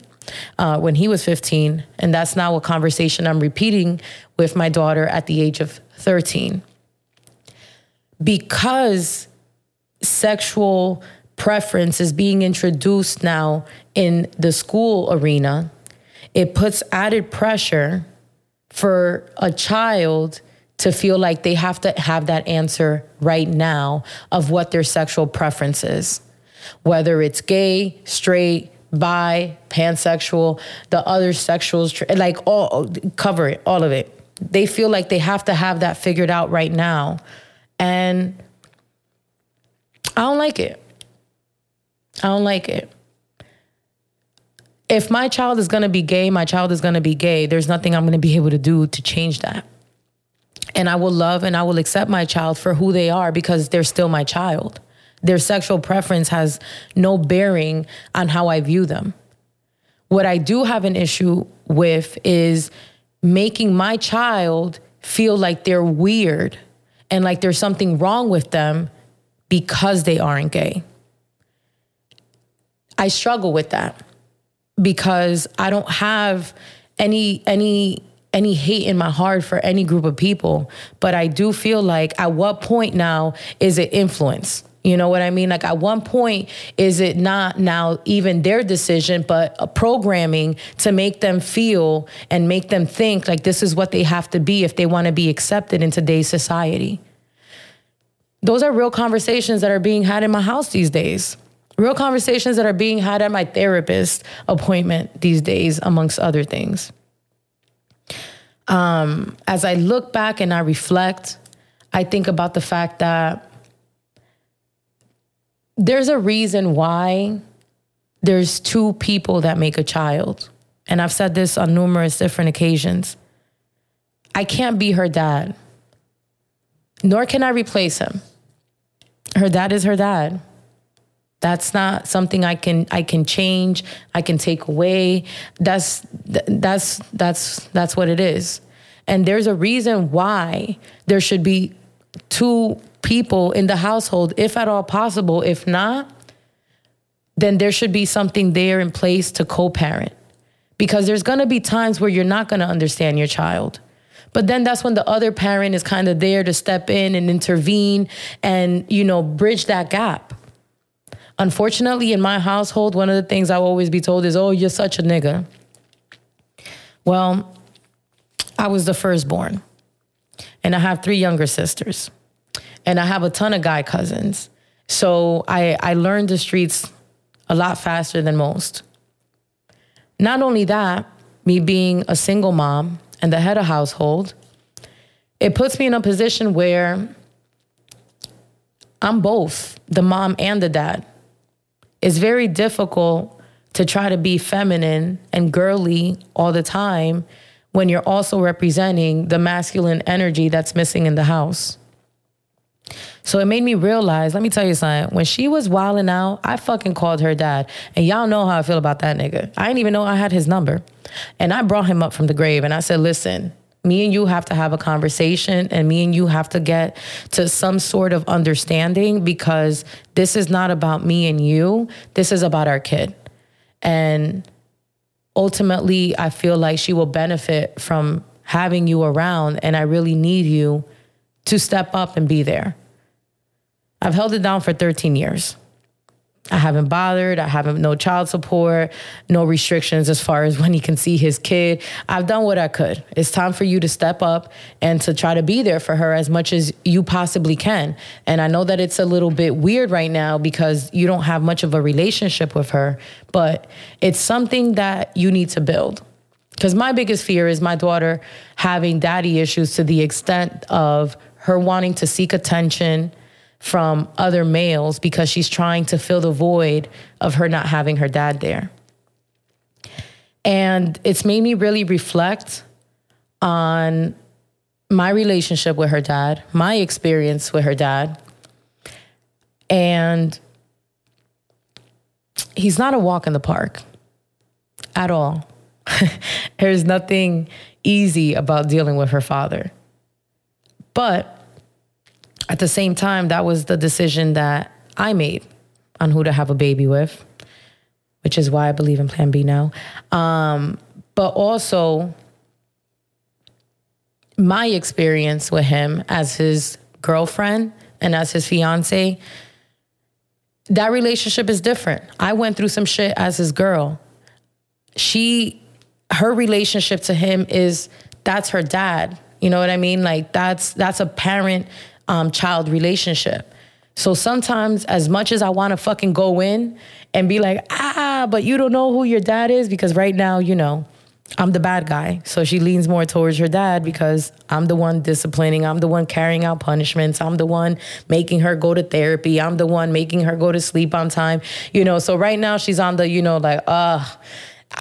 Uh, when he was 15. And that's now a conversation I'm repeating with my daughter at the age of 13. Because sexual preference is being introduced now in the school arena, it puts added pressure for a child to feel like they have to have that answer right now of what their sexual preference is. Whether it's gay, straight, bi, pansexual, the other sexuals, like all cover it, all of it. They feel like they have to have that figured out right now. And I don't like it. I don't like it. If my child is gonna be gay, my child is gonna be gay. There's nothing I'm gonna be able to do to change that. And I will love and I will accept my child for who they are because they're still my child. Their sexual preference has no bearing on how I view them. What I do have an issue with is making my child feel like they're weird and like there's something wrong with them because they aren't gay. I struggle with that because I don't have any any any hate in my heart for any group of people, but I do feel like at what point now is it influence? You know what I mean? Like at one point, is it not now even their decision, but a programming to make them feel and make them think like this is what they have to be if they want to be accepted in today's society? Those are real conversations that are being had in my house these days. Real conversations that are being had at my therapist appointment these days, amongst other things. Um, as I look back and I reflect, I think about the fact that there's a reason why there's two people that make a child. And I've said this on numerous different occasions. I can't be her dad, nor can I replace him. Her dad is her dad. That's not something I can I can change, I can take away. That's that's that's that's what it is. And there's a reason why there should be two people in the household if at all possible. If not, then there should be something there in place to co-parent. Because there's to be times where you're not to understand your child. But then that's when the other parent is kind of there to step in and intervene and, you know, bridge that gap. Unfortunately, in my household, one of the things I'll always be told is, oh, you're such a nigga. Well, I was the firstborn, and I have three younger sisters, and I have a ton of guy cousins. So I, I learned the streets a lot faster than most. Not only that, me being a single mom and the head of household, it puts me in a position where I'm both the mom and the dad it's very difficult to try to be feminine and girly all the time when you're also representing the masculine energy that's missing in the house. So it made me realize, let me tell you something. When she was wilding out, I fucking called her dad. And y'all know how I feel about that nigga. I didn't even know I had his number. And I brought him up from the grave and I said, listen, me and you have to have a conversation and me and you have to get to some sort of understanding because this is not about me and you. This is about our kid. And ultimately, I feel like she will benefit from having you around. And I really need you to step up and be there. I've held it down for 13 years. I haven't bothered. I haven't no child support, no restrictions as far as when he can see his kid. I've done what I could. It's time for you to step up and to try to be there for her as much as you possibly can. And I know that it's a little bit weird right now because you don't have much of a relationship with her, but it's something that you need to build. Because my biggest fear is my daughter having daddy issues to the extent of her wanting to seek attention from other males because she's trying to fill the void of her not having her dad there. And it's made me really reflect on my relationship with her dad, my experience with her dad. And he's not a walk in the park at all. There's nothing easy about dealing with her father. But at the same time, that was the decision that I made on who to have a baby with, which is why I believe in Plan B now. Um, but also, my experience with him as his girlfriend and as his fiance, that relationship is different. I went through some shit as his girl. She, her relationship to him is that's her dad. You know what I mean? Like that's that's a parent um, child relationship. So sometimes, as much as I want to fucking go in and be like, ah, but you don't know who your dad is, because right now, you know, I'm the bad guy. So she leans more towards her dad because I'm the one disciplining, I'm the one carrying out punishments, I'm the one making her go to therapy, I'm the one making her go to sleep on time. You know, so right now she's on the, you know, like, uh,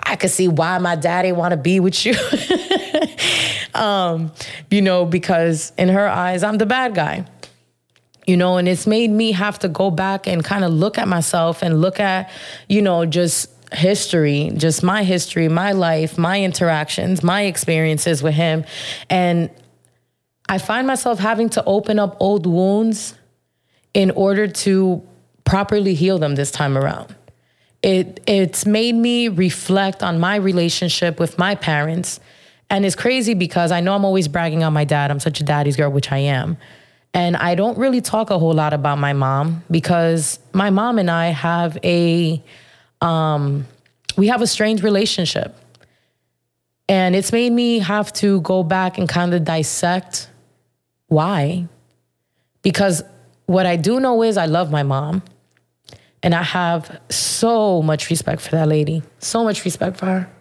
I could see why my daddy want to be with you. um, you know, because in her eyes, I'm the bad guy. You know, and it's made me have to go back and kind of look at myself and look at, you know, just history, just my history, my life, my interactions, my experiences with him. And I find myself having to open up old wounds in order to properly heal them this time around. It it's made me reflect on my relationship with my parents and it's crazy because I know I'm always bragging on my dad. I'm such a daddy's girl, which I am. And I don't really talk a whole lot about my mom because my mom and I have a um, we have a strange relationship. And it's made me have to go back and kind of dissect why. Because what I do know is I love my mom. And I have so much respect for that lady. So much respect for her.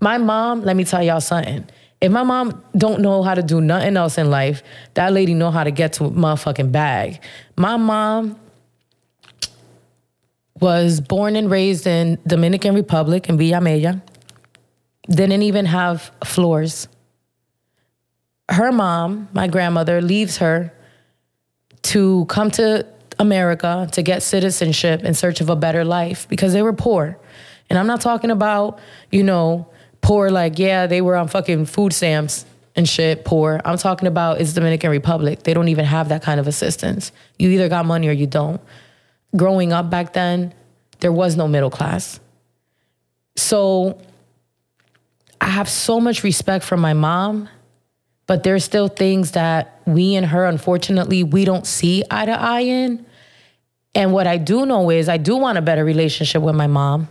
My mom, let me tell y'all something. If my mom don't know how to do nothing else in life, that lady know how to get to a motherfucking bag. My mom was born and raised in Dominican Republic in Villa Mella. Didn't even have floors. Her mom, my grandmother, leaves her to come to America to get citizenship in search of a better life because they were poor. And I'm not talking about, you know, poor, like, yeah, they were on fucking food stamps and shit, poor. I'm talking about it's Dominican Republic. They don't even have that kind of assistance. You either got money or you don't. Growing up back then, there was no middle class. So I have so much respect for my mom, but there's still things that we and her, unfortunately, we don't see eye to eye in. And what I do know is I do want a better relationship with my mom.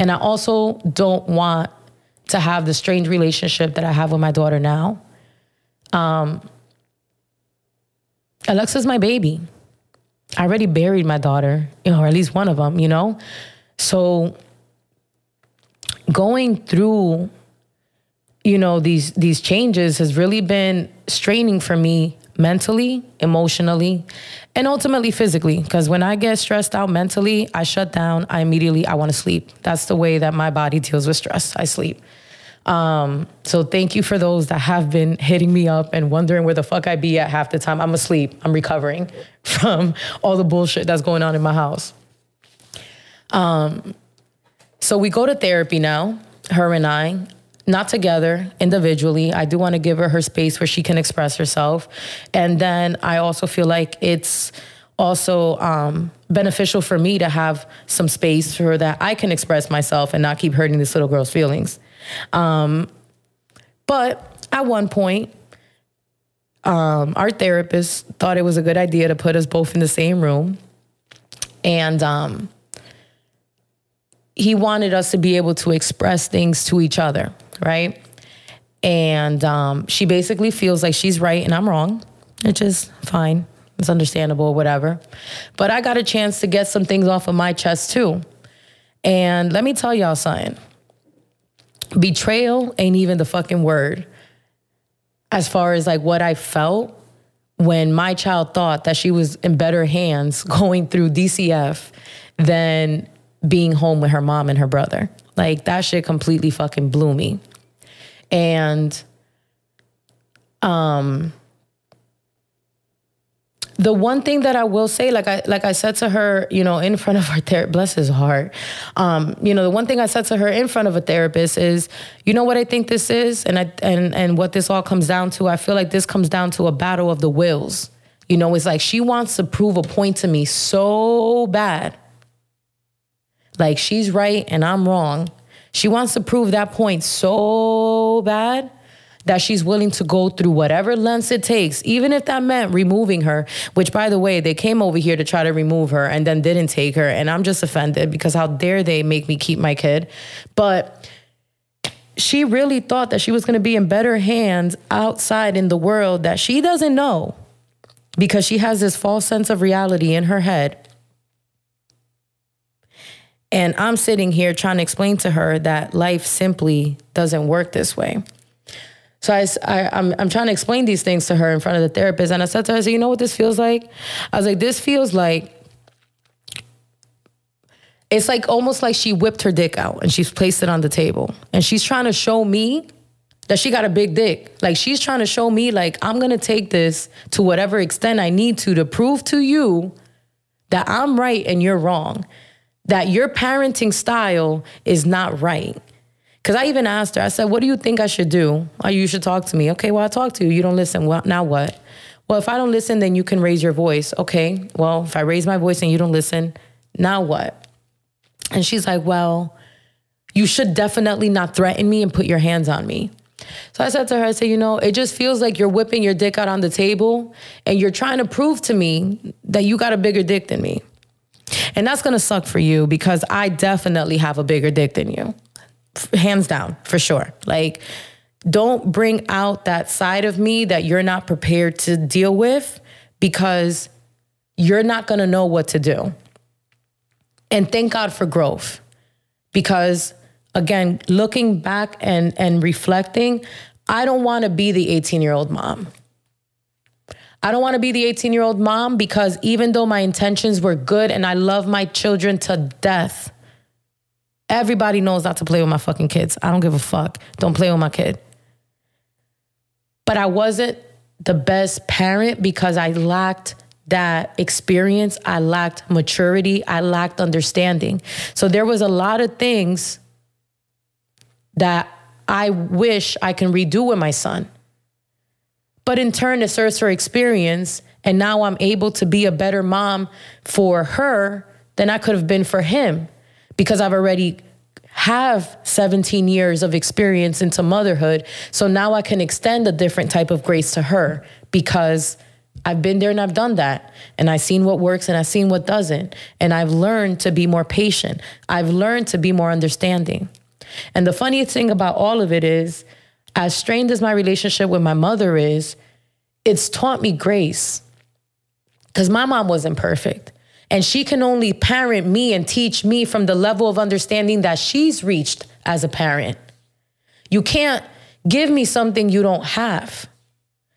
And I also don't want to have the strange relationship that I have with my daughter now. Um, Alexa's my baby. I already buried my daughter, you know, or at least one of them, you know? So going through you know these these changes has really been straining for me mentally, emotionally, and ultimately physically. Because when I get stressed out mentally, I shut down. I immediately I want to sleep. That's the way that my body deals with stress. I sleep. Um, so thank you for those that have been hitting me up and wondering where the fuck I be at half the time. I'm asleep. I'm recovering from all the bullshit that's going on in my house. Um, so we go to therapy now, her and I not together, individually. I do want to give her her space where she can express herself. And then I also feel like it's also um, beneficial for me to have some space for that I can express myself and not keep hurting this little girl's feelings. Um, but at one point, um, our therapist thought it was a good idea to put us both in the same room And um, he wanted us to be able to express things to each other, right? And um, she basically feels like she's right and I'm wrong, which is fine. It's understandable, whatever. But I got a chance to get some things off of my chest too. And let me tell y'all something betrayal ain't even the fucking word as far as like what I felt when my child thought that she was in better hands going through DCF than being home with her mom and her brother. Like that shit completely fucking blew me. And um the one thing that I will say, like I like I said to her, you know, in front of her therapist, bless his heart. Um, you know, the one thing I said to her in front of a therapist is, you know what I think this is, and I and and what this all comes down to. I feel like this comes down to a battle of the wills. You know, it's like she wants to prove a point to me so bad. Like she's right and I'm wrong. She wants to prove that point so bad that she's willing to go through whatever lengths it takes, even if that meant removing her, which by the way, they came over here to try to remove her and then didn't take her. And I'm just offended because how dare they make me keep my kid? But she really thought that she was going to be in better hands outside in the world that she doesn't know because she has this false sense of reality in her head. And I'm sitting here trying to explain to her that life simply doesn't work this way. So I, I, am I'm, I'm trying to explain these things to her in front of the therapist. And I said to her, I said, you know what this feels like? I was like, this feels like, it's like almost like she whipped her dick out and she's placed it on the table. And she's trying to show me that she got a big dick. Like she's trying to show me, like, I'm gonna take this to whatever extent I need to to prove to you that I'm right and you're wrong. That your parenting style is not right. Because I even asked her, I said, What do you think I should do? Oh, you should talk to me. Okay, well, I talk to you. You don't listen. Well, now what? Well, if I don't listen, then you can raise your voice. Okay, well, if I raise my voice and you don't listen, now what? And she's like, Well, you should definitely not threaten me and put your hands on me. So I said to her, I said, you know, it just feels like you're whipping your dick out on the table and you're trying to prove to me that you got a bigger dick than me. And that's gonna suck for you because I definitely have a bigger dick than you. Hands down for sure. Like don't bring out that side of me that you're not prepared to deal with because you're not to know what to do. And thank god for growth because again looking back and and reflecting i don't want to be the 18 year old mom I don't want to be the 18 year old mom because even though my intentions were good and I love my children to death, Everybody knows not to play with my fucking kids. I don't give a fuck. Don't play with my kid. But I wasn't the best parent because I lacked that experience. I lacked maturity. I lacked understanding. So there was a lot of things that I wish I can redo with my son. But in turn, it serves her experience. And now I'm able to be a better mom for her than I could have been for him because I've already have 17 years of experience into motherhood. So now I can extend a different type of grace to her because I've been there and I've done that. And I've seen what works and I've seen what doesn't. And I've learned to be more patient. I've learned to be more understanding. And the funniest thing about all of it is, as strained as my relationship with my mother is, it's taught me grace. Because my mom wasn't perfect. And she can only parent me and teach me from the level of understanding that she's reached as a parent. You can't give me something you don't have.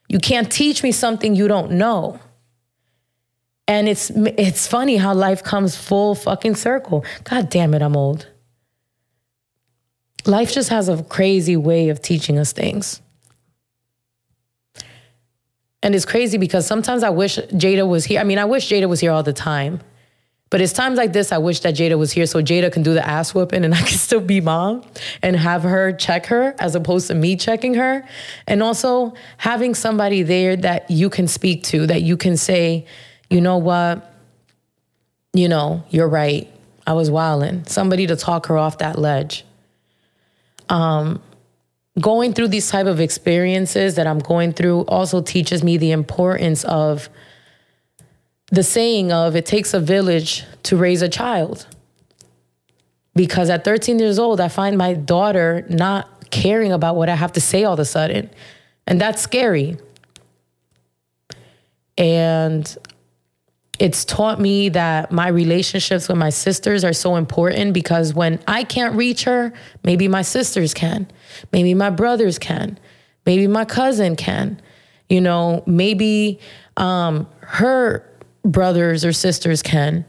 You can't teach me something you don't know. And it's it's funny how life comes full fucking circle. God damn it, I'm old. Life just has a crazy way of teaching us things. And it's crazy because sometimes I wish Jada was here. I mean, I wish Jada was here all the time. But it's times like this I wish that Jada was here so Jada can do the ass whooping and I can still be mom and have her check her as opposed to me checking her. And also having somebody there that you can speak to, that you can say, you know what, you know, you're right. I was wilding. Somebody to talk her off that ledge. Um, going through these type of experiences that I'm going through also teaches me the importance of the saying of it takes a village to raise a child. Because at 13 years old, I find my daughter not caring about what I have to say all of a sudden. And that's scary. And it's taught me that my relationships with my sisters are so important because when I can't reach her, maybe my sisters can, maybe my brothers can, maybe my cousin can, you know, maybe um, her brothers or sisters can.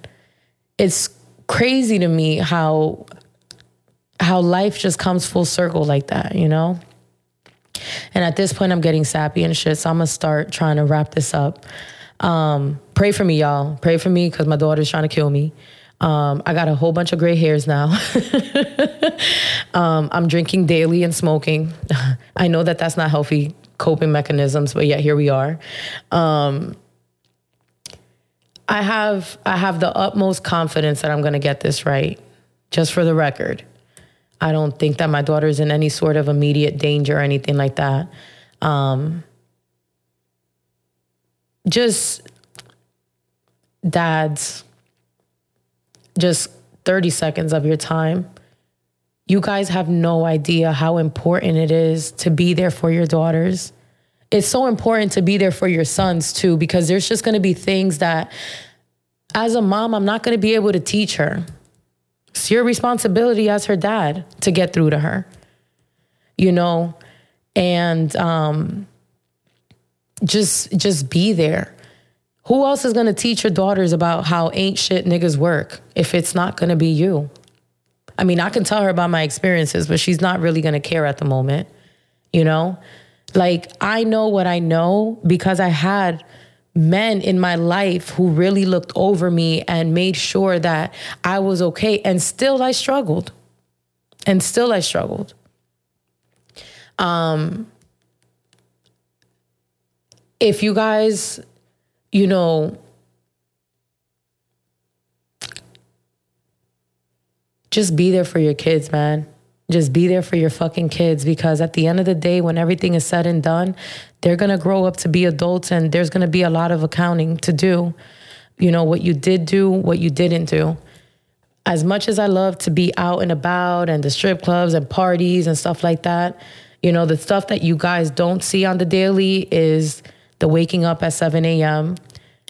It's crazy to me how how life just comes full circle like that, you know? And at this point, I'm getting sappy and shit. So I'm gonna start trying to wrap this up. Um, pray for me, y'all. Pray for me because my daughter's trying to kill me. Um, I got a whole bunch of gray hairs now. um, I'm drinking daily and smoking. I know that that's not healthy coping mechanisms, but yet here we are. Um, I have I have the utmost confidence that I'm going to get this right. Just for the record, I don't think that my daughter is in any sort of immediate danger or anything like that. Um, just dads, just 30 seconds of your time. You guys have no idea how important it is to be there for your daughters. It's so important to be there for your sons too, because there's just gonna be things that, as a mom, I'm not gonna be able to teach her. It's your responsibility as her dad to get through to her, you know? And, um, just just be there. Who else is gonna teach your daughters about how ain't shit niggas work if it's not gonna be you? I mean, I can tell her about my experiences, but she's not really gonna care at the moment, you know? Like, I know what I know because I had men in my life who really looked over me and made sure that I was okay. And still I struggled. And still I struggled. Um, if you guys, you know, just be there for your kids, man. Just be there for your fucking kids because at the end of the day, when everything is said and done, they're gonna grow up to be adults and there's gonna be a lot of accounting to do. You know, what you did do, what you didn't do. As much as I love to be out and about and the strip clubs and parties and stuff like that, you know, the stuff that you guys don't see on the daily is the waking up at 7 a.m.,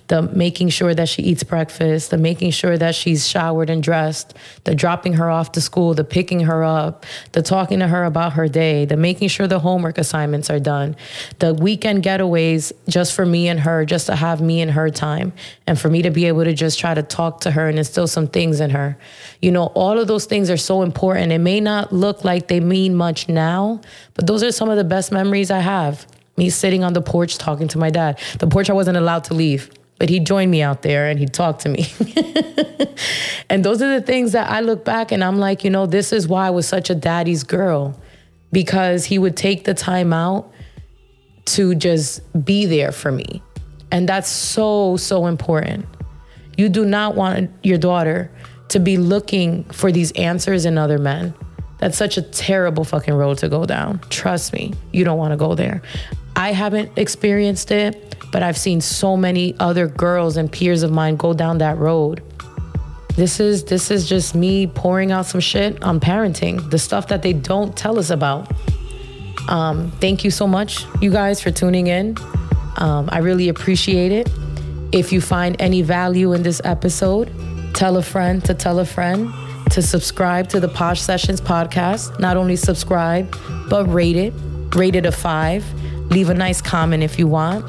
the making sure that she eats breakfast, the making sure that she's showered and dressed, the dropping her off to school, the picking her up, the talking to her about her day, the making sure the homework assignments are done, the weekend getaways just for me and her, just to have me and her time, and for me to be able to just try to talk to her and instill some things in her. You know, all of those things are so important. It may not look like they mean much now, but those are some of the best memories I have me sitting on the porch talking to my dad. The porch I wasn't allowed to leave, but he joined me out there and he talked to me. and those are the things that I look back and I'm like, you know, this is why I was such a daddy's girl because he would take the time out to just be there for me. And that's so, so important. You do not want your daughter to be looking for these answers in other men. That's such a terrible fucking road to go down. Trust me, you don't want to go there. I haven't experienced it, but I've seen so many other girls and peers of mine go down that road. This is this is just me pouring out some shit on parenting, the stuff that they don't tell us about. Um, thank you so much, you guys, for tuning in. Um, I really appreciate it. If you find any value in this episode, tell a friend to tell a friend to subscribe to the Posh Sessions podcast. Not only subscribe, but rate it. Rate it a five Leave a nice comment if you want.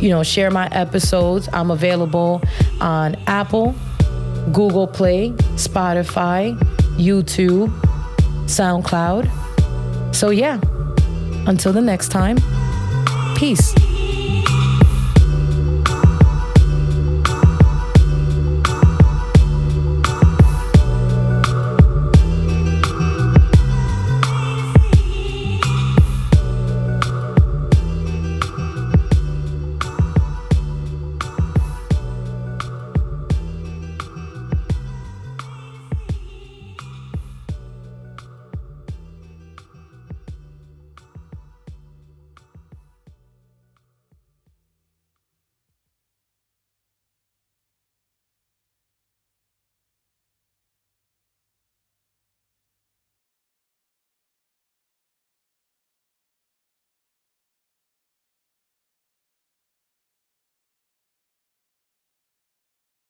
You know, share my episodes. I'm available on Apple, Google Play, Spotify, YouTube, SoundCloud. So, yeah, until the next time, peace.